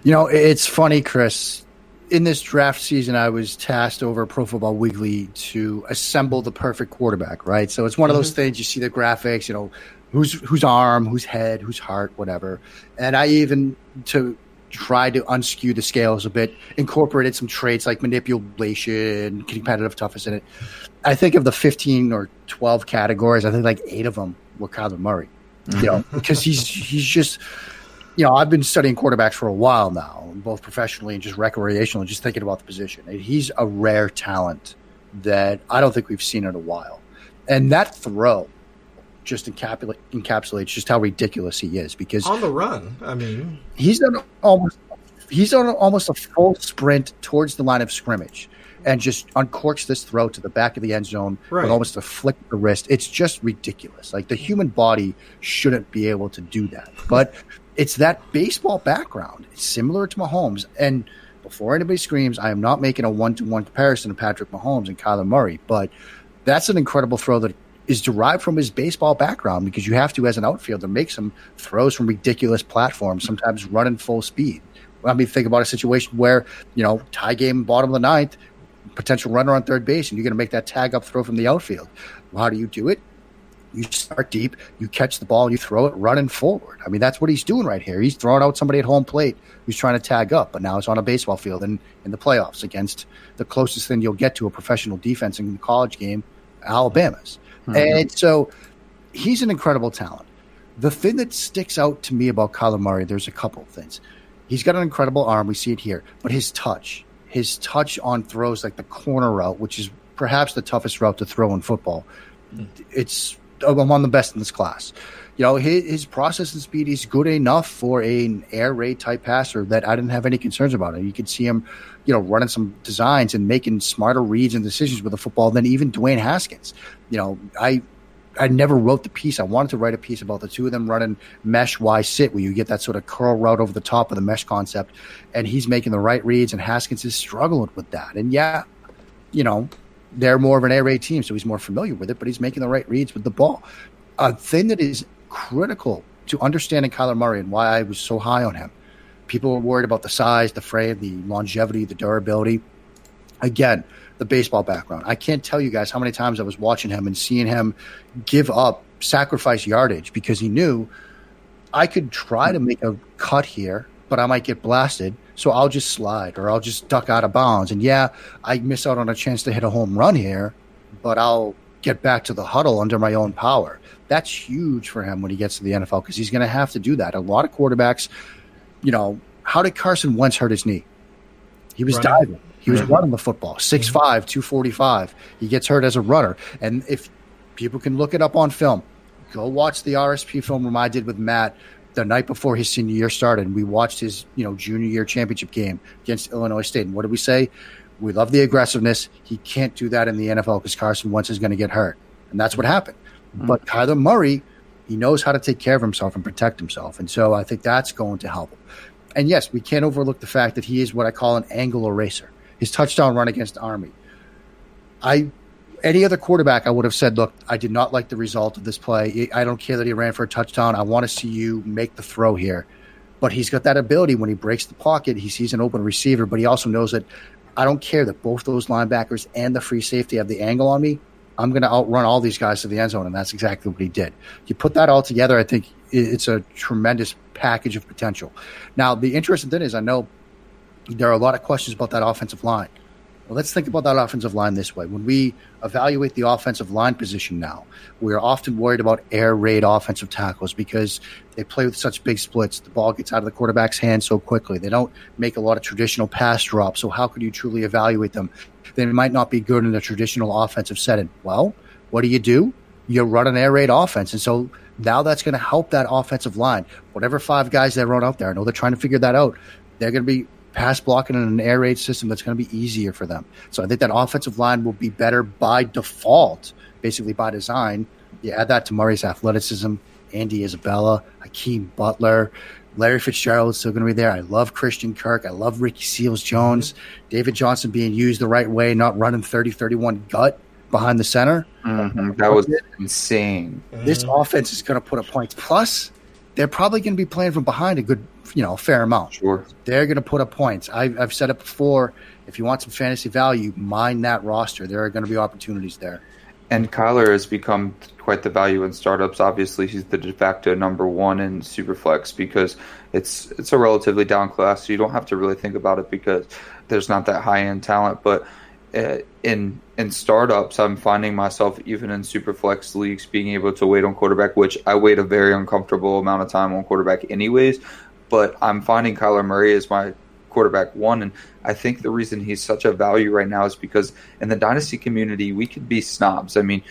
S4: You know, it's funny, Chris. In this draft season, I was tasked over Pro Football Weekly to assemble the perfect quarterback, right? So it's one of those mm-hmm. things you see the graphics, you know, whose whose arm, whose head, whose heart, whatever. And I even to tried to unskew the scales a bit, incorporated some traits like manipulation, competitive toughness in it. I think of the 15 or 12 categories, I think like eight of them were Kyler Murray, you know, mm-hmm. because he's, he's just, you know, I've been studying quarterbacks for a while now, both professionally and just recreationally, just thinking about the position. And he's a rare talent that I don't think we've seen in a while. And that throw, just encapsulate, encapsulates just how ridiculous he is because
S3: on the run, I mean,
S4: he's on almost he's on almost a full sprint towards the line of scrimmage and just uncorks this throw to the back of the end zone right. with almost a flick of the wrist. It's just ridiculous. Like the human body shouldn't be able to do that, but it's that baseball background. It's similar to Mahomes and. Before anybody screams, I am not making a one to one comparison of Patrick Mahomes and Kyler Murray, but that's an incredible throw that is derived from his baseball background because you have to, as an outfielder, make some throws from ridiculous platforms, sometimes running full speed. I mean, think about a situation where, you know, tie game, bottom of the ninth, potential runner on third base, and you're going to make that tag up throw from the outfield. Well, how do you do it? You start deep, you catch the ball, you throw it running forward. I mean, that's what he's doing right here. He's throwing out somebody at home plate who's trying to tag up, but now it's on a baseball field and in the playoffs against the closest thing you'll get to a professional defense in the college game, Alabama's. Mm-hmm. And so he's an incredible talent. The thing that sticks out to me about Kyler Murray, there's a couple of things. He's got an incredible arm. We see it here, but his touch, his touch on throws like the corner route, which is perhaps the toughest route to throw in football. It's among the best in this class. You know, his, his processing speed is good enough for an air raid type passer that I didn't have any concerns about it. You could see him, you know, running some designs and making smarter reads and decisions with the football than even Dwayne Haskins. You know, I I never wrote the piece. I wanted to write a piece about the two of them running mesh Y sit, where you get that sort of curl route over the top of the mesh concept, and he's making the right reads, and Haskins is struggling with that. And yeah, you know, they're more of an air raid team, so he's more familiar with it, but he's making the right reads with the ball. A thing that is critical to understanding Kyler Murray and why I was so high on him. People were worried about the size, the frame, the longevity, the durability. Again, the baseball background. I can't tell you guys how many times I was watching him and seeing him give up, sacrifice yardage because he knew I could try to make a cut here, but I might get blasted. So I'll just slide or I'll just duck out of bounds. And yeah, I miss out on a chance to hit a home run here, but I'll get back to the huddle under my own power. That's huge for him when he gets to the NFL because he's going to have to do that. A lot of quarterbacks, you know, how did Carson Wentz hurt his knee? He was
S3: Running.
S4: diving. He was running the football, mm-hmm. 6'5, 245. He gets hurt as a runner. And if people can look it up on film, go watch the RSP film room I did with Matt the night before his senior year started. And we watched his, you know, junior year championship game against Illinois State. And what did we say? We love the aggressiveness. He can't do that in the NFL because Carson Wentz is going to get hurt. And that's what happened. Mm-hmm. But Kyler Murray, he knows how to take care of himself and protect himself. And so I think that's going to help him. And yes, we can't overlook the fact that he is what I call an angle eraser. His touchdown run against Army. I any other quarterback, I would have said, look, I did not like the result of this play. I don't care that he ran for a touchdown. I want to see you make the throw here. But he's got that ability when he breaks the pocket, he sees an open receiver, but he also knows that I don't care that both those linebackers and the free safety have the angle on me. I'm going to outrun all these guys to the end zone, and that's exactly what he did. You put that all together, I think it's a tremendous package of potential. Now, the interesting thing is, I know there are a lot of questions about that offensive line. Let's think about that offensive line this way. When we evaluate the offensive line position now, we are often worried about air raid offensive tackles because they play with such big splits. The ball gets out of the quarterback's hand so quickly. They don't make a lot of traditional pass drops. So, how could you truly evaluate them? They might not be good in a traditional offensive setting. Well, what do you do? You run an air raid offense. And so now that's going to help that offensive line. Whatever five guys they run out there, I know they're trying to figure that out. They're going to be pass blocking in an air raid system that's going to be easier for them. So I think that offensive line will be better by default, basically by design. You add that to Murray's athleticism, Andy Isabella, Hakeem Butler, Larry Fitzgerald is still going to be there. I love Christian Kirk. I love Ricky Seals Jones. David Johnson being used the right way, not running 30 31 gut behind the center.
S5: Mhm. That was insane.
S4: This offense is going to put up points. Plus, they're probably going to be playing from behind a good, you know, a fair amount.
S5: Sure.
S4: They're going to put up points. I, I've said it before. If you want some fantasy value, mine that roster. There are going to be opportunities there.
S5: And Kyler has become quite the value in startups. Obviously, he's the de facto number one in Superflex because it's it's a relatively down class, so you don't have to really think about it because there's not that high end talent. But uh, in in startups, I'm finding myself even in Superflex leagues being able to wait on quarterback, which I wait a very uncomfortable amount of time on quarterback, anyways. But I'm finding Kyler Murray as my quarterback one. And I think the reason he's such a value right now is because in the dynasty community, we can be snobs. I mean,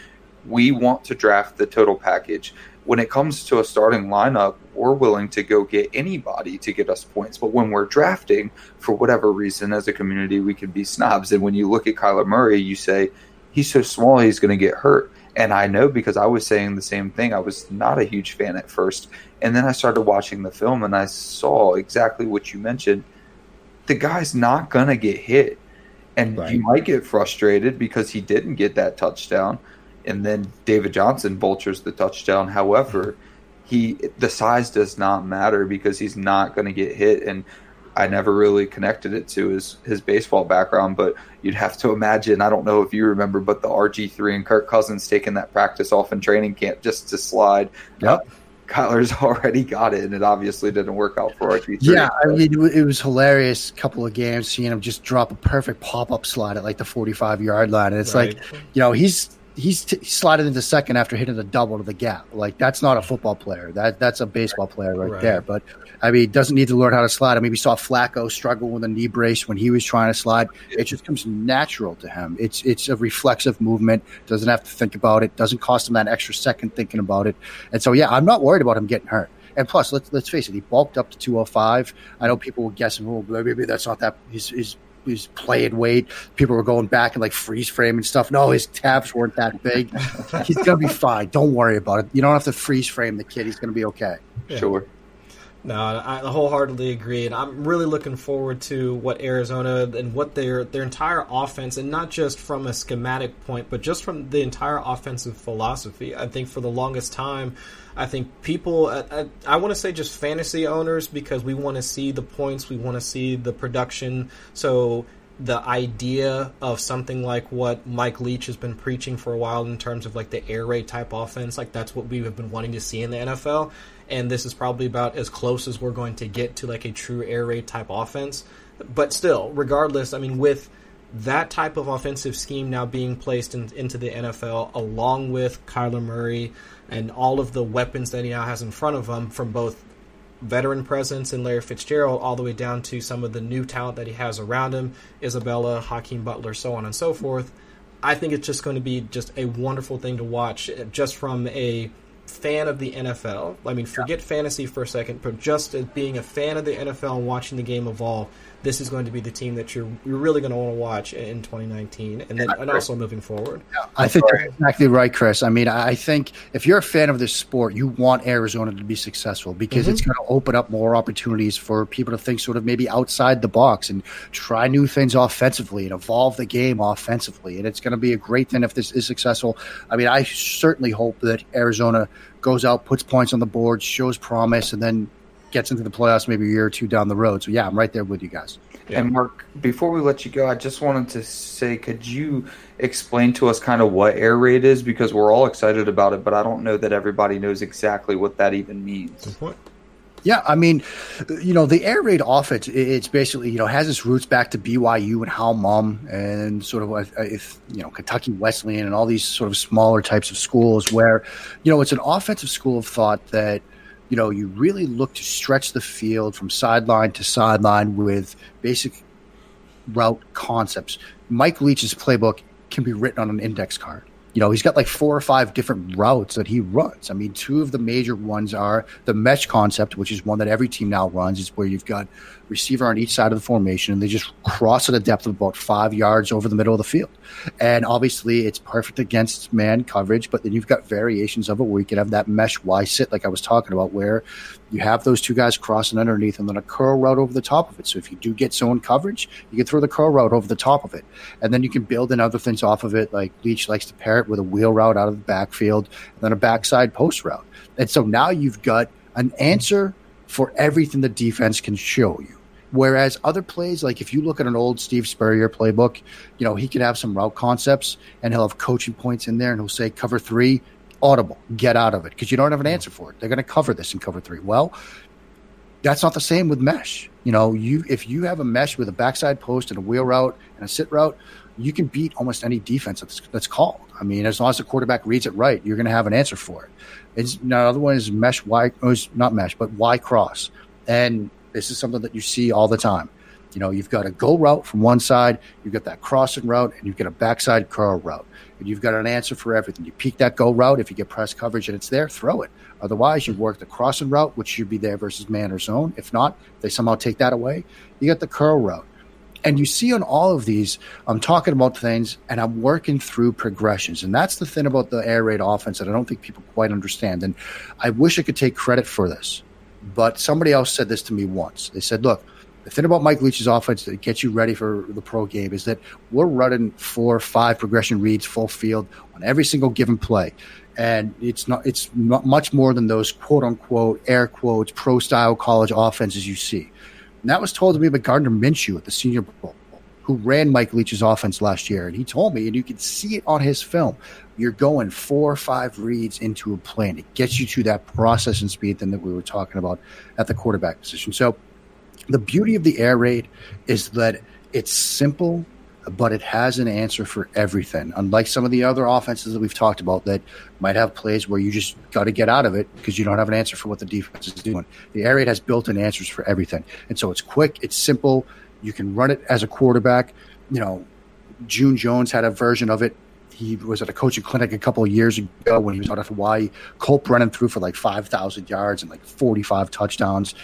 S5: we want to draft the total package. When it comes to a starting lineup, we're willing to go get anybody to get us points. But when we're drafting, for whatever reason, as a community, we can be snobs. And when you look at Kyler Murray, you say, he's so small, he's going to get hurt. And I know because I was saying the same thing. I was not a huge fan at first. And then I started watching the film and I saw exactly what you mentioned the guy's not going to get hit. And
S4: Right.
S5: you might get frustrated because he didn't get that touchdown. And then David Johnson vultures the touchdown. However, he the size does not matter because he's not going to get hit. And I never really connected it to his his baseball background, but you'd have to imagine. I don't know if you remember, but the RG three and Kirk Cousins taking that practice off in training camp just to slide.
S4: Yep.
S5: Uh, Kyler's already got it, and it obviously didn't work out for RG three.
S4: Yeah, I mean, it was hilarious. Couple of games, seeing him just drop a perfect pop up slide at like the forty five yard line, and it's
S3: Right.
S4: like, you know, he's he's t- sliding into second after hitting a double to the gap. Like that's not a football player. That that's a baseball player right, right. there. But I mean, doesn't need to learn how to slide. I mean, we saw Flacco struggle with a knee brace when he was trying to slide. It just comes natural to him. It's it's a reflexive movement. Doesn't have to think about it. Doesn't cost him that extra second thinking about it. And so yeah, I'm not worried about him getting hurt. And plus, let's let's face it, he bulked up to 205. I know people were guessing, oh, maybe that's not that his his his playing weight. People were going back and like freeze frame and stuff. No, his tabs weren't that big. He's gonna be fine. Don't worry about it. You don't have to freeze frame the kid. He's gonna be okay.
S5: Yeah. Sure.
S3: No, I wholeheartedly agree, and I'm really looking forward to what Arizona and what their their entire offense, and not just from a schematic point, but just from the entire offensive philosophy. I think for the longest time, I think people, I, I, I want to say just fantasy owners, because we want to see the points, we want to see the production. So the idea of something like what Mike Leach has been preaching for a while in terms of like the air raid type offense, like that's what we have been wanting to see in the NFL and this is probably about as close as we're going to get to like a true air raid type offense. But still, regardless, I mean, with that type of offensive scheme now being placed in, into the NFL, along with Kyler Murray and all of the weapons that he now has in front of him from both veteran presence in Larry Fitzgerald all the way down to some of the new talent that he has around him, Isabella, Hakeem Butler, so on and so forth. I think it's just going to be just a wonderful thing to watch, just from a fan of the NFL, I mean, forget fantasy for a second, but just as being a fan of the NFL and watching the game evolve, this is going to be the team that you're you're really going to want to watch in 2019, and then and also moving forward.
S4: Yeah, I think you're exactly right, Chris. I mean, I think if you're a fan of this sport, you want Arizona to be successful because mm-hmm. it's going to open up more opportunities for people to think sort of maybe outside the box and try new things offensively and evolve the game offensively, and it's going to be a great thing if this is successful. I mean, I certainly hope that Arizona goes out, puts points on the board, shows promise, and then gets into the playoffs maybe a year or two down the road. So yeah, I'm right there with you guys.
S5: Yeah. And Mark, before we let you go, I just wanted to say, could you explain to us kind of what air raid is? Because we're all excited about it, but I don't know that everybody knows exactly what that even means.
S4: Yeah, I mean, you know, the air raid offense, it's basically, you know, has its roots back to BYU and Hal Mumme and sort of, if, you know, Kentucky Wesleyan and all these sort of smaller types of schools where, you know, it's an offensive school of thought that you know, you really look to stretch the field from sideline to sideline with basic route concepts. Mike Leach's playbook can be written on an index card. You know, he's got like four or five different routes that he runs. I mean, two of the major ones are the mesh concept, which is one that every team now runs, is where you've got receiver on each side of the formation, and they just cross at a depth of about five yards over the middle of the field. And obviously, it's perfect against man coverage, but then you've got variations of it where you can have that mesh Y sit, like I was talking about, where you have those two guys crossing underneath and then a curl route over the top of it. So if you do get zone coverage, you can throw the curl route over the top of it. And then you can build in other things off of it, like Leach likes to pair it with a wheel route out of the backfield and then a backside post route. And so now you've got an answer for everything the defense can show you. Whereas other plays, like if you look at an old Steve Spurrier playbook, you know, he could have some route concepts and he'll have coaching points in there and he'll say cover three, audible, get out of it because you don't have an answer for it. They're going to cover this in cover three. Well, that's not the same with mesh. You know, you if you have a mesh with a backside post and a wheel route and a sit route, you can beat almost any defense that's, that's called. I mean, as long as the quarterback reads it right, you're going to have an answer for it. It's another one is mesh Y, not mesh, but Y cross, and this is something that you see all the time. You know, you've got a go route from one side, you've got that crossing route, and you've got a backside curl route. And you've got an answer for everything. You peek that go route. If you get press coverage and it's there, throw it. Otherwise, you work the crossing route, which should be there versus man or zone. If not, they somehow take that away. You got the curl route. And you see on all of these, I'm talking about things and I'm working through progressions. And that's the thing about the air raid offense that I don't think people quite understand. And I wish I could take credit for this. But somebody else said this to me once. They said, look, the thing about Mike Leach's offense that gets you ready for the pro game is that we're running four, five progression reads full field on every single given play. And it's not it's not much more than those quote unquote air quotes pro style college offenses you see. And that was told to me by Gardner Minshew at the Senior Bowl, who ran Mike Leach's offense last year. And he told me, and you can see it on his film, you're going four or five reads into a play, and it gets you to that processing speed then that we were talking about at the quarterback position. So the beauty of the air raid is that it's simple, but it has an answer for everything. Unlike some of the other offenses that we've talked about that might have plays where you just got to get out of it because you don't have an answer for what the defense is doing. The air raid has built-in answers for everything, and so it's quick, it's simple. You can run it as a quarterback. You know, June Jones had a version of it. He was at a coaching clinic a couple of years ago when he was out of Hawaii. Colt Brennan threw for like 5,000 yards and like 45 touchdowns.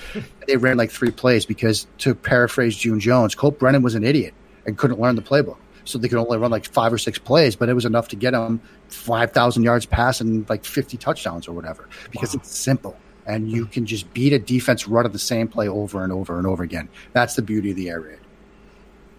S4: they ran like three plays because, to paraphrase June Jones, Colt Brennan was an idiot and couldn't learn the playbook. So they could only run like five or six plays, but it was enough to get him 5,000 yards passing and like 50 touchdowns or whatever because wow. it's simple. And you can just beat a defense run of the same play over and over and over again. That's the beauty of the air raid.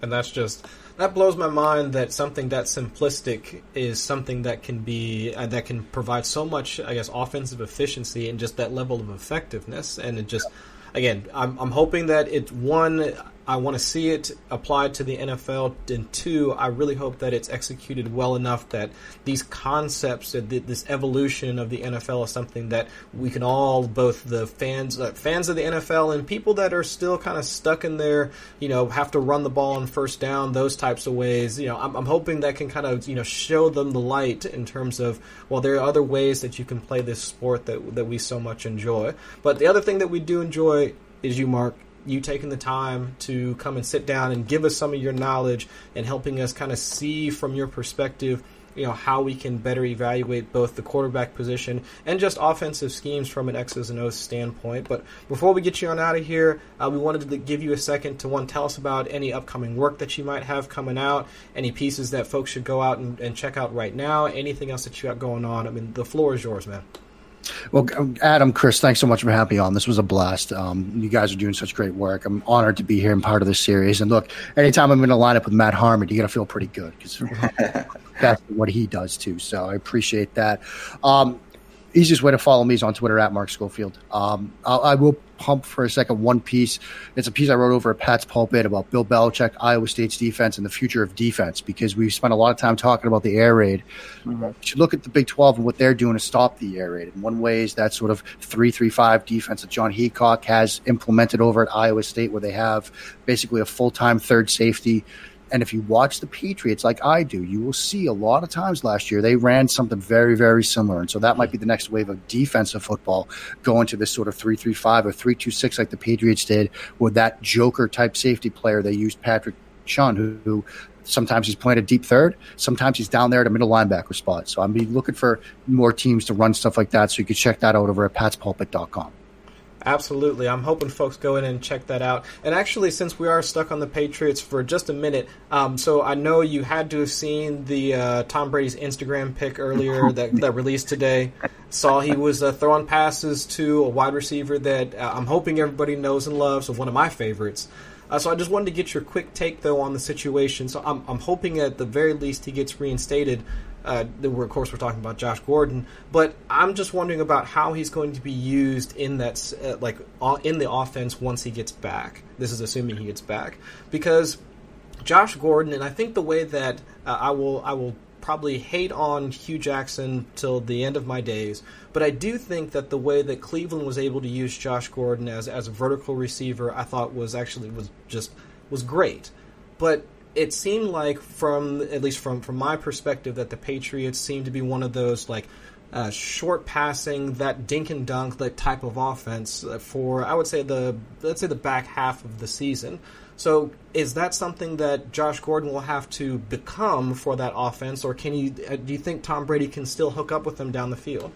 S3: And that's just that blows my mind that something that simplistic is something that can be uh, that can provide so much I guess offensive efficiency and just that level of effectiveness. And it just again I'm, I'm hoping that it one I want to see it applied to the NFL. And two, I really hope that it's executed well enough that these concepts, this evolution of the NFL, is something that we can all, both the fans, uh, fans of the NFL, and people that are still kind of stuck in there, you know, have to run the ball on first down, those types of ways. You know, I'm, I'm hoping that can kind of you know show them the light in terms of well, there are other ways that you can play this sport that that we so much enjoy. But the other thing that we do enjoy is you, Mark, you taking the time to come and sit down and give us some of your knowledge and helping us kind of see from your perspective you know how we can better evaluate both the quarterback position and just offensive schemes from an X's and O's standpoint. But before we get you on out of here, uh, we wanted to give you a second to one tell us about any upcoming work that you might have coming out, any pieces that folks should go out and, and check out right now, anything else that you got going on. I mean, the floor is yours, man.
S4: Well, Adam, Chris, thanks so much for having me on. This was a blast. Um, you guys are doing such great work. I'm honored to be here and part of this series. And look, anytime I'm in a lineup with Matt Harmon, you got to feel pretty good because that's what he does too. So I appreciate that. Um, easiest way to follow me is on Twitter at Mark Schofield. Um, I will pump for a second one piece. It's a piece I wrote over at Pat's Pulpit about Bill Belichick, Iowa State's defense, and the future of defense because we've spent a lot of time talking about the air raid. Mm-hmm. You should look at the Big 12 and what they're doing to stop the air raid. And one way is that sort of 3 3 5 defense that Jon Heacock has implemented over at Iowa State, where they have basically a full time third safety and if you watch the Patriots like I do, you will see a lot of times last year they ran something very, very similar. And so that might be the next wave of defensive football going to this sort of 3 3 5 or 3 2 6 like the Patriots did with that Joker type safety player they used, Patrick Chung, who, who sometimes he's playing a deep third, sometimes he's down there at a middle linebacker spot. So I'm looking for more teams to run stuff like that. So you can check that out over at patspulpit.com.
S3: Absolutely. I'm hoping folks go in and check that out. And actually, since we are stuck on the Patriots for just a minute, um, so I know you had to have seen the uh, Tom Brady's Instagram pic earlier that, that released today. Saw he was uh, throwing passes to a wide receiver that uh, I'm hoping everybody knows and loves, so one of my favorites. Uh, so I just wanted to get your quick take, though, on the situation. So I'm, I'm hoping at the very least he gets reinstated. Uh, of course, we're talking about Josh Gordon, but I'm just wondering about how he's going to be used in that, uh, like, in the offense once he gets back. This is assuming he gets back because Josh Gordon, and I think the way that uh, I will, I will probably hate on Hue Jackson till the end of my days, but I do think that the way that Cleveland was able to use Josh Gordon as as a vertical receiver, I thought was actually was just was great. But it seemed like from at least from from my perspective that the Patriots seemed to be one of those like uh, short passing that dink and dunk that type of offense for I would say the let's say the back half of the season. So is that something that Josh Gordon will have to become for that offense, or can you uh, do you think Tom Brady can still hook up with him down the field?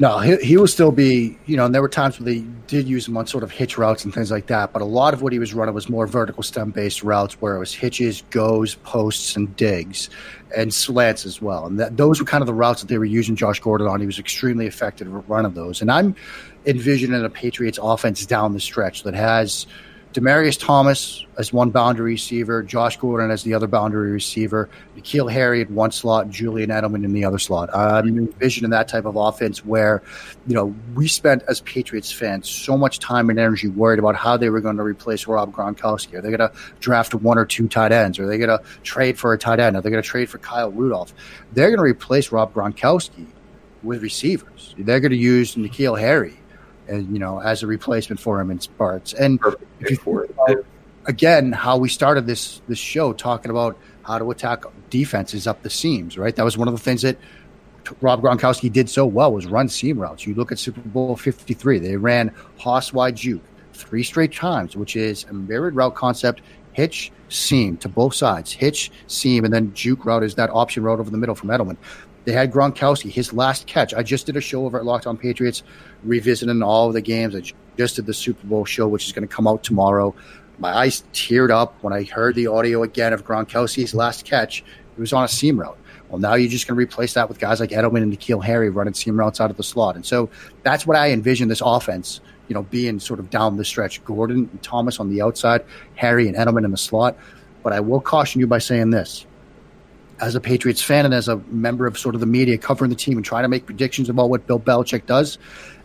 S4: No, he, he will still be, you know, and there were times where they did use him on sort of hitch routes and things like that, but a lot of what he was running was more vertical stem based routes where it was hitches, goes, posts, and digs, and slants as well. And that, those were kind of the routes that they were using Josh Gordon on. He was extremely effective at running of those. And I'm envisioning a Patriots offense down the stretch that has – Demaryius Thomas as one boundary receiver, Josh Gordon as the other boundary receiver, N'Keal Harry at one slot, Julian Edelman in the other slot. I'm envisioning that type of offense where, you know, we spent as Patriots fans so much time and energy worried about how they were going to replace Rob Gronkowski. Are they going to draft one or two tight ends? Are they going to trade for a tight end? Are they going to trade for Kyle Rudolph? They're going to replace Rob Gronkowski with receivers. They're going to use N'Keal Harry and you know as a replacement for him in Sparts. And again, how we started this this show talking about how to attack defenses up the seams. Right, that was one of the things that Rob Gronkowski did so well was run seam routes. You look at Super Bowl 53, they ran Hoss wide juke three straight times, which is a mirrored route concept, hitch, seam to both sides, hitch, seam, and then juke route is that option route over the middle from Edelman. They had Gronkowski, his last catch. I just did a show over at Locked On Patriots, revisiting all of the games. I just did the Super Bowl show, which is going to come out tomorrow. My eyes teared up when I heard the audio again of Gronkowski's last catch. It was on a seam route. Well, now you're just going to replace that with guys like Edelman and N'Keal Harry running seam routes out of the slot. And so that's what I envision this offense, you know, being sort of down the stretch. Gordon and Thomas on the outside, Harry and Edelman in the slot. But I will caution you by saying this. As a Patriots fan and as a member of sort of the media covering the team and trying to make predictions about what Bill Belichick does,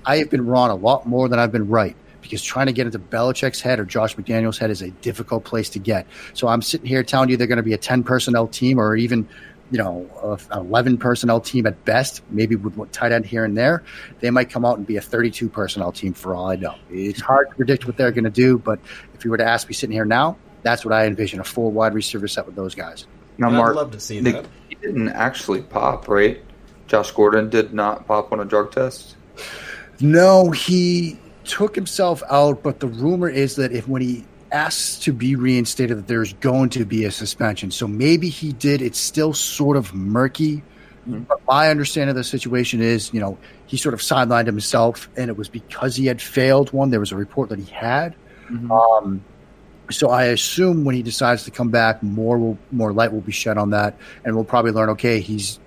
S4: I have been wrong a lot more than I've been right because trying to get into Belichick's head or Josh McDaniels' head is a difficult place to get. So I'm sitting here telling you they're going to be a 10 personnel team or even you know, an 11 personnel team at best, maybe with tight end here and there, they might come out and be a 32 personnel team for all I know. It's hard to predict what they're going to do, but if you were to ask me sitting here now, that's what I envision a full wide receiver set with those guys.
S5: Now, Mark,
S3: I'd love to see
S5: they,
S3: that.
S5: He didn't actually pop, right? Josh Gordon did not pop on a drug test.
S4: No, he took himself out, but the rumor is that if when he asks to be reinstated that there's going to be a suspension. So maybe he did. It's still sort of murky. Mm-hmm. But my understanding of the situation is, you know, he sort of sidelined himself, and it was because he had failed one. There was a report that he had. Mm-hmm. Um, so I assume when he decides to come back, more will more light will be shed on that, and we'll probably learn. Okay, he's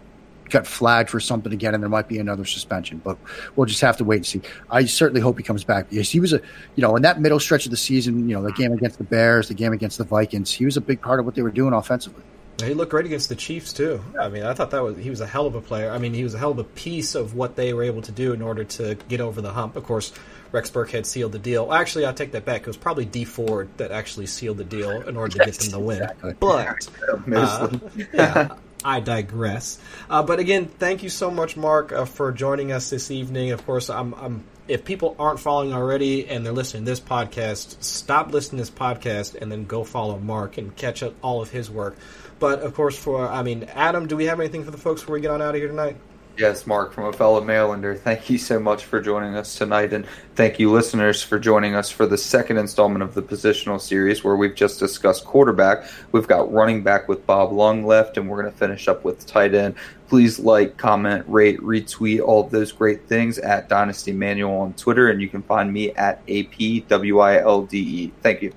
S4: got flagged for something again, and there might be another suspension. But we'll just have to wait and see. I certainly hope he comes back because he was a, you know, in that middle stretch of the season, you know, the game against the Bears, the game against the Vikings, he was a big part of what they were doing offensively.
S3: He looked great against the Chiefs too. I mean, I thought that was he was a hell of a player. I mean, he was a hell of a piece of what they were able to do in order to get over the hump. Of course, Rex Burkhead sealed the deal. Actually, I take that back. It was probably Dee Ford that actually sealed the deal in order to get them to win. Exactly. But uh, yeah, I digress. Uh, but again, thank you so much, Mark, uh, for joining us this evening. Of course, I'm, I'm, if people aren't following already and they're listening to this podcast, stop listening to this podcast and then go follow Mark and catch up all of his work. But of course, for I mean, Adam, do we have anything for the folks before we get on out of here tonight?
S5: Yes, Mark, from a fellow Marylander, thank you so much for joining us tonight. And thank you, listeners, for joining us for the second installment of the positional series where we've just discussed quarterback. We've got running back with Bob Lung left, and we're going to finish up with tight end. Please like, comment, rate, retweet all of those great things at Dynasty Manual on Twitter, and you can find me at APWILDE. Thank you.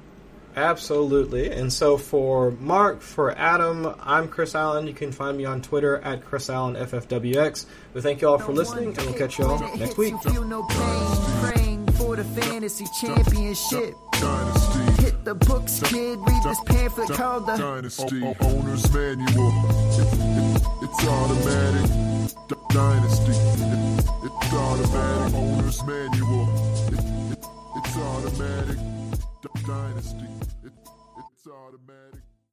S3: Absolutely. And so for Mark, for Adam, I'm Chris Allen. You can find me on Twitter at Chris Allen FFWX. We thank you all for listening, and we'll catch you all next week. for the fantasy championship. Dynasty. Hit the books, kid. Read this pamphlet called the Dynasty Owner's Manual. it's automatic. Dynasty. it's automatic. Owner's Manual. it's automatic. Dynasty. It, it's automatic.